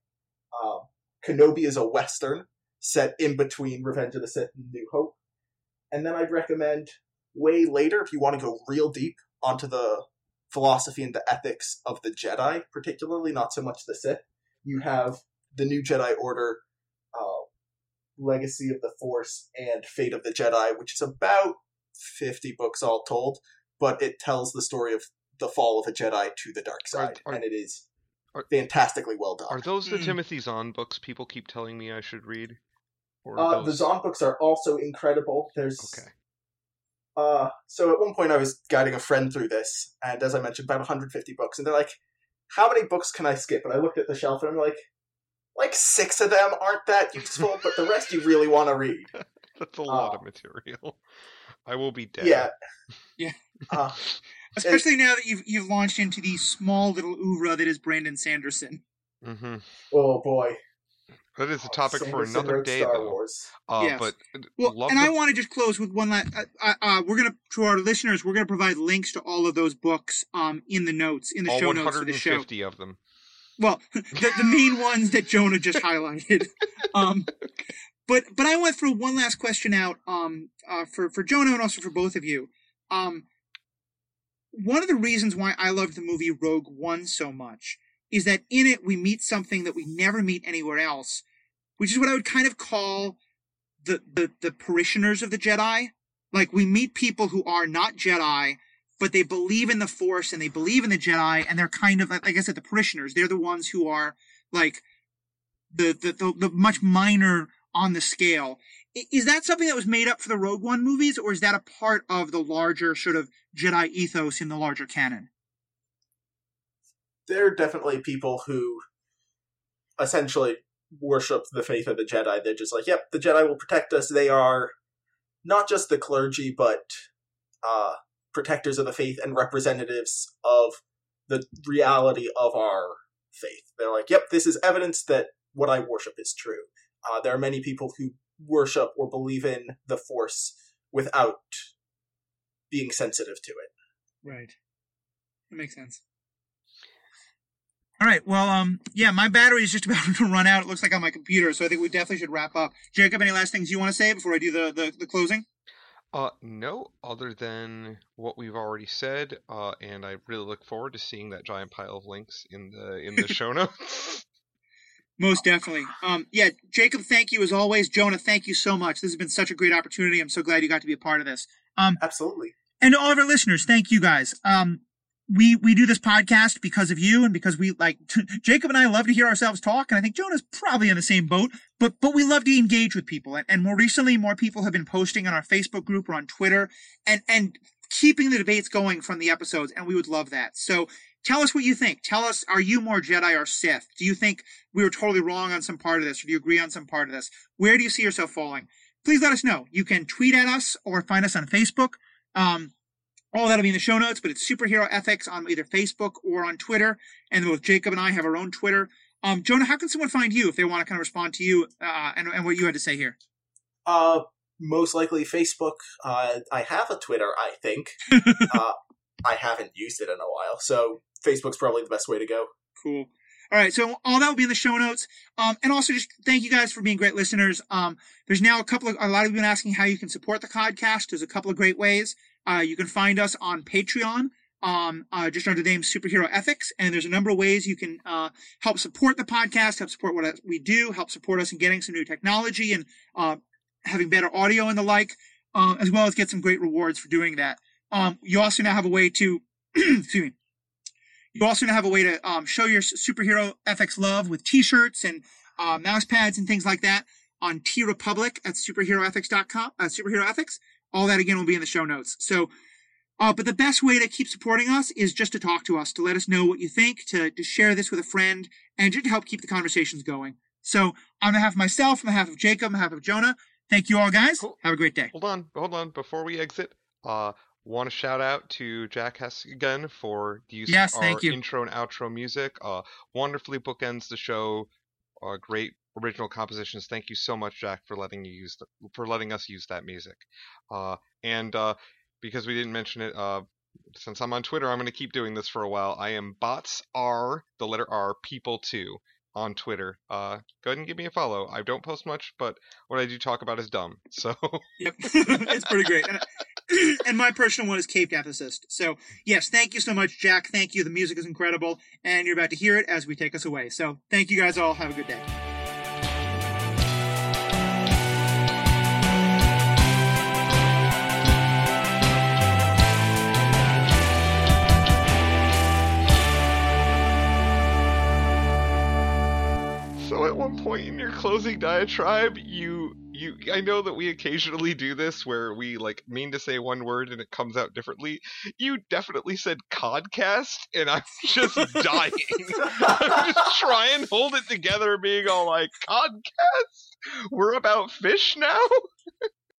Speaker 3: Um, Kenobi is a western set in between Revenge of the Sith and New Hope. And then I'd recommend way later, if you want to go real deep onto the philosophy and the ethics of the Jedi, particularly not so much the Sith, you have the New Jedi Order, uh, Legacy of the Force, and Fate of the Jedi, which is about 50 books all told, but it tells the story of the fall of a Jedi to the dark side,
Speaker 1: are-
Speaker 3: and it is
Speaker 1: are-
Speaker 3: fantastically well done.
Speaker 1: Are those the
Speaker 2: Mm.
Speaker 1: Timothy Zahn books people keep telling me I should read? Or
Speaker 3: Uh,
Speaker 1: are
Speaker 3: the
Speaker 1: those...
Speaker 3: Zahn books are also incredible. There's
Speaker 1: Okay.
Speaker 3: Uh, so at one point I was guiding a friend through this, and as I mentioned, about 150 books, and they're like, "How many books can I skip?" And I looked at the shelf, and I'm like, "Like six of them aren't that useful, but the rest you really want to read."
Speaker 1: That's a lot
Speaker 3: Uh,
Speaker 1: of material. I will be dead.
Speaker 3: Yeah,
Speaker 2: Yeah.
Speaker 3: Uh,
Speaker 2: Especially now that you've you've launched into the small little oeuvre that is Brandon Sanderson.
Speaker 1: hmm
Speaker 3: oh boy,
Speaker 1: That is a topic for another day,
Speaker 3: Star
Speaker 1: though.
Speaker 3: Wars.
Speaker 1: Uh,
Speaker 2: Yes.
Speaker 1: But
Speaker 2: Well,
Speaker 1: love
Speaker 2: and
Speaker 1: the
Speaker 2: I want to just close with one last. Uh, uh, uh, we're gonna to our listeners, we're gonna provide links to all of those books um in the notes in the
Speaker 1: all
Speaker 2: show notes for the show.
Speaker 1: 150 of them.
Speaker 2: Well, the, the main ones that Jonah just highlighted. Um, but but I want to throw one last question out um uh, for for Jonah and also for both of you. Um, one of the reasons why I loved the movie Rogue One so much is that in it we meet something that we never meet anywhere else, which is what I would kind of call the the, the parishioners of the Jedi. Like we meet people who are not Jedi, but they believe in the Force and they believe in the Jedi, and they're kind of like I said, the parishioners. They're the ones who are like the the the, the much minor on the scale. Is that something that was made up for the Rogue One movies, or is that a part of the larger sort of Jedi ethos in the larger canon?
Speaker 3: There are definitely people who essentially worship the faith of the Jedi. They're just like, "Yep, the Jedi will protect us." They are not just the clergy, but uh, protectors of the faith and representatives of the reality of our faith. They're like, yep, this is evidence that what I worship is true. Uh, there are many people who worship or believe in the Force without being sensitive to it.
Speaker 2: Right. That makes sense. All right. Well, um, yeah, my battery is just about to run out. It looks like on my computer, so I think we definitely should wrap up. Jacob, any last things you want to say before I do the the, the closing?
Speaker 1: Uh, no, other than what we've already said, uh, and I really look forward to seeing that giant pile of links in the in the show notes.
Speaker 2: Most definitely. Um, yeah, Jacob, thank you as always. Jonah, thank you so much. This has been such a great opportunity. I'm so glad you got to be a part of this. Um,
Speaker 3: Absolutely.
Speaker 2: and to all of our listeners, thank you guys. Um, we we do this podcast because of you and because we like Jacob and I love to hear ourselves talk, and I think Jonah's probably in the same boat. But but we love to engage with people, and, and more recently, more people have been posting on our Facebook group or on Twitter, and and keeping the debates going from the episodes, and we would love that. So tell us what you think. Tell us, are you more Jedi or Sith? Do you think we were totally wrong on some part of this? Or do you agree on some part of this? Where do you see yourself falling? Please let us know. You can tweet at us or find us on Facebook. Um, all that'll be in the show notes, but it's Superhero Ethics on either Facebook or on Twitter. And both Jacob and I have our own Twitter. Um, Jonah, how can someone find you if they want to kind of respond to you uh, and, and what you had to say here?
Speaker 3: Uh, most likely Facebook. Uh, I have a Twitter, I think. uh, I haven't used it in a while, so Facebook's probably the best way to go.
Speaker 2: Cool. All right, so all that will be in the show notes. Um, and also just thank you guys for being great listeners. Um, there's now a couple of, a lot of you been asking how you can support the podcast. There's a couple of great ways. Uh, you can find us on Patreon, um, uh, just under the name Superhero Ethics. And there's a number of ways you can, uh, help support the podcast, help support what we do, help support us in getting some new technology and, uh, having better audio and the like, uh, as well as get some great rewards for doing that. Um, you also now have a way to, excuse me, you also now have a way to um, show your superhero ethics love with t-shirts and uh, mouse pads and things like that on TeePublic at superheroethics.com, at superhero ethics. All that again will be in the show notes. So, uh, but the best way to keep supporting us is just to talk to us, to let us know what you think, to, to share this with a friend, and just to help keep the conversations going. So, on behalf of myself, on behalf of Jacob, on behalf of Jonah, thank you all, guys.
Speaker 1: Cool.
Speaker 2: Have a great day.
Speaker 1: Hold on, hold on. Before we exit, uh, want to shout out to Jack Hess again for the use
Speaker 2: Yes,
Speaker 1: of
Speaker 2: thank
Speaker 1: our
Speaker 2: you.
Speaker 1: intro and outro music. Uh, wonderfully bookends the show. Uh, great original compositions. Thank you so much, Jack, for letting you use the, for letting us use that music. Uh, and uh, because we didn't mention it, uh, since I'm on Twitter, I'm going to keep doing this for a while. I am bots r the letter R people two on Twitter. Uh, go ahead and give me a follow. I don't post much, but what I do talk about is dumb. So
Speaker 2: Yep. it's pretty great. And, my personal one is Caped Ethicist. So, yes, thank you so much, Jack. Thank you. The music is incredible. And you're about to hear it as we take us away. So, thank you guys all. Have a good day.
Speaker 1: At one point in your closing diatribe, you you I know that we occasionally do this where we like mean to say one word and it comes out differently. You definitely said codcast and I'm just dying. I'm just trying to hold it together being all like codcast? We're about fish now?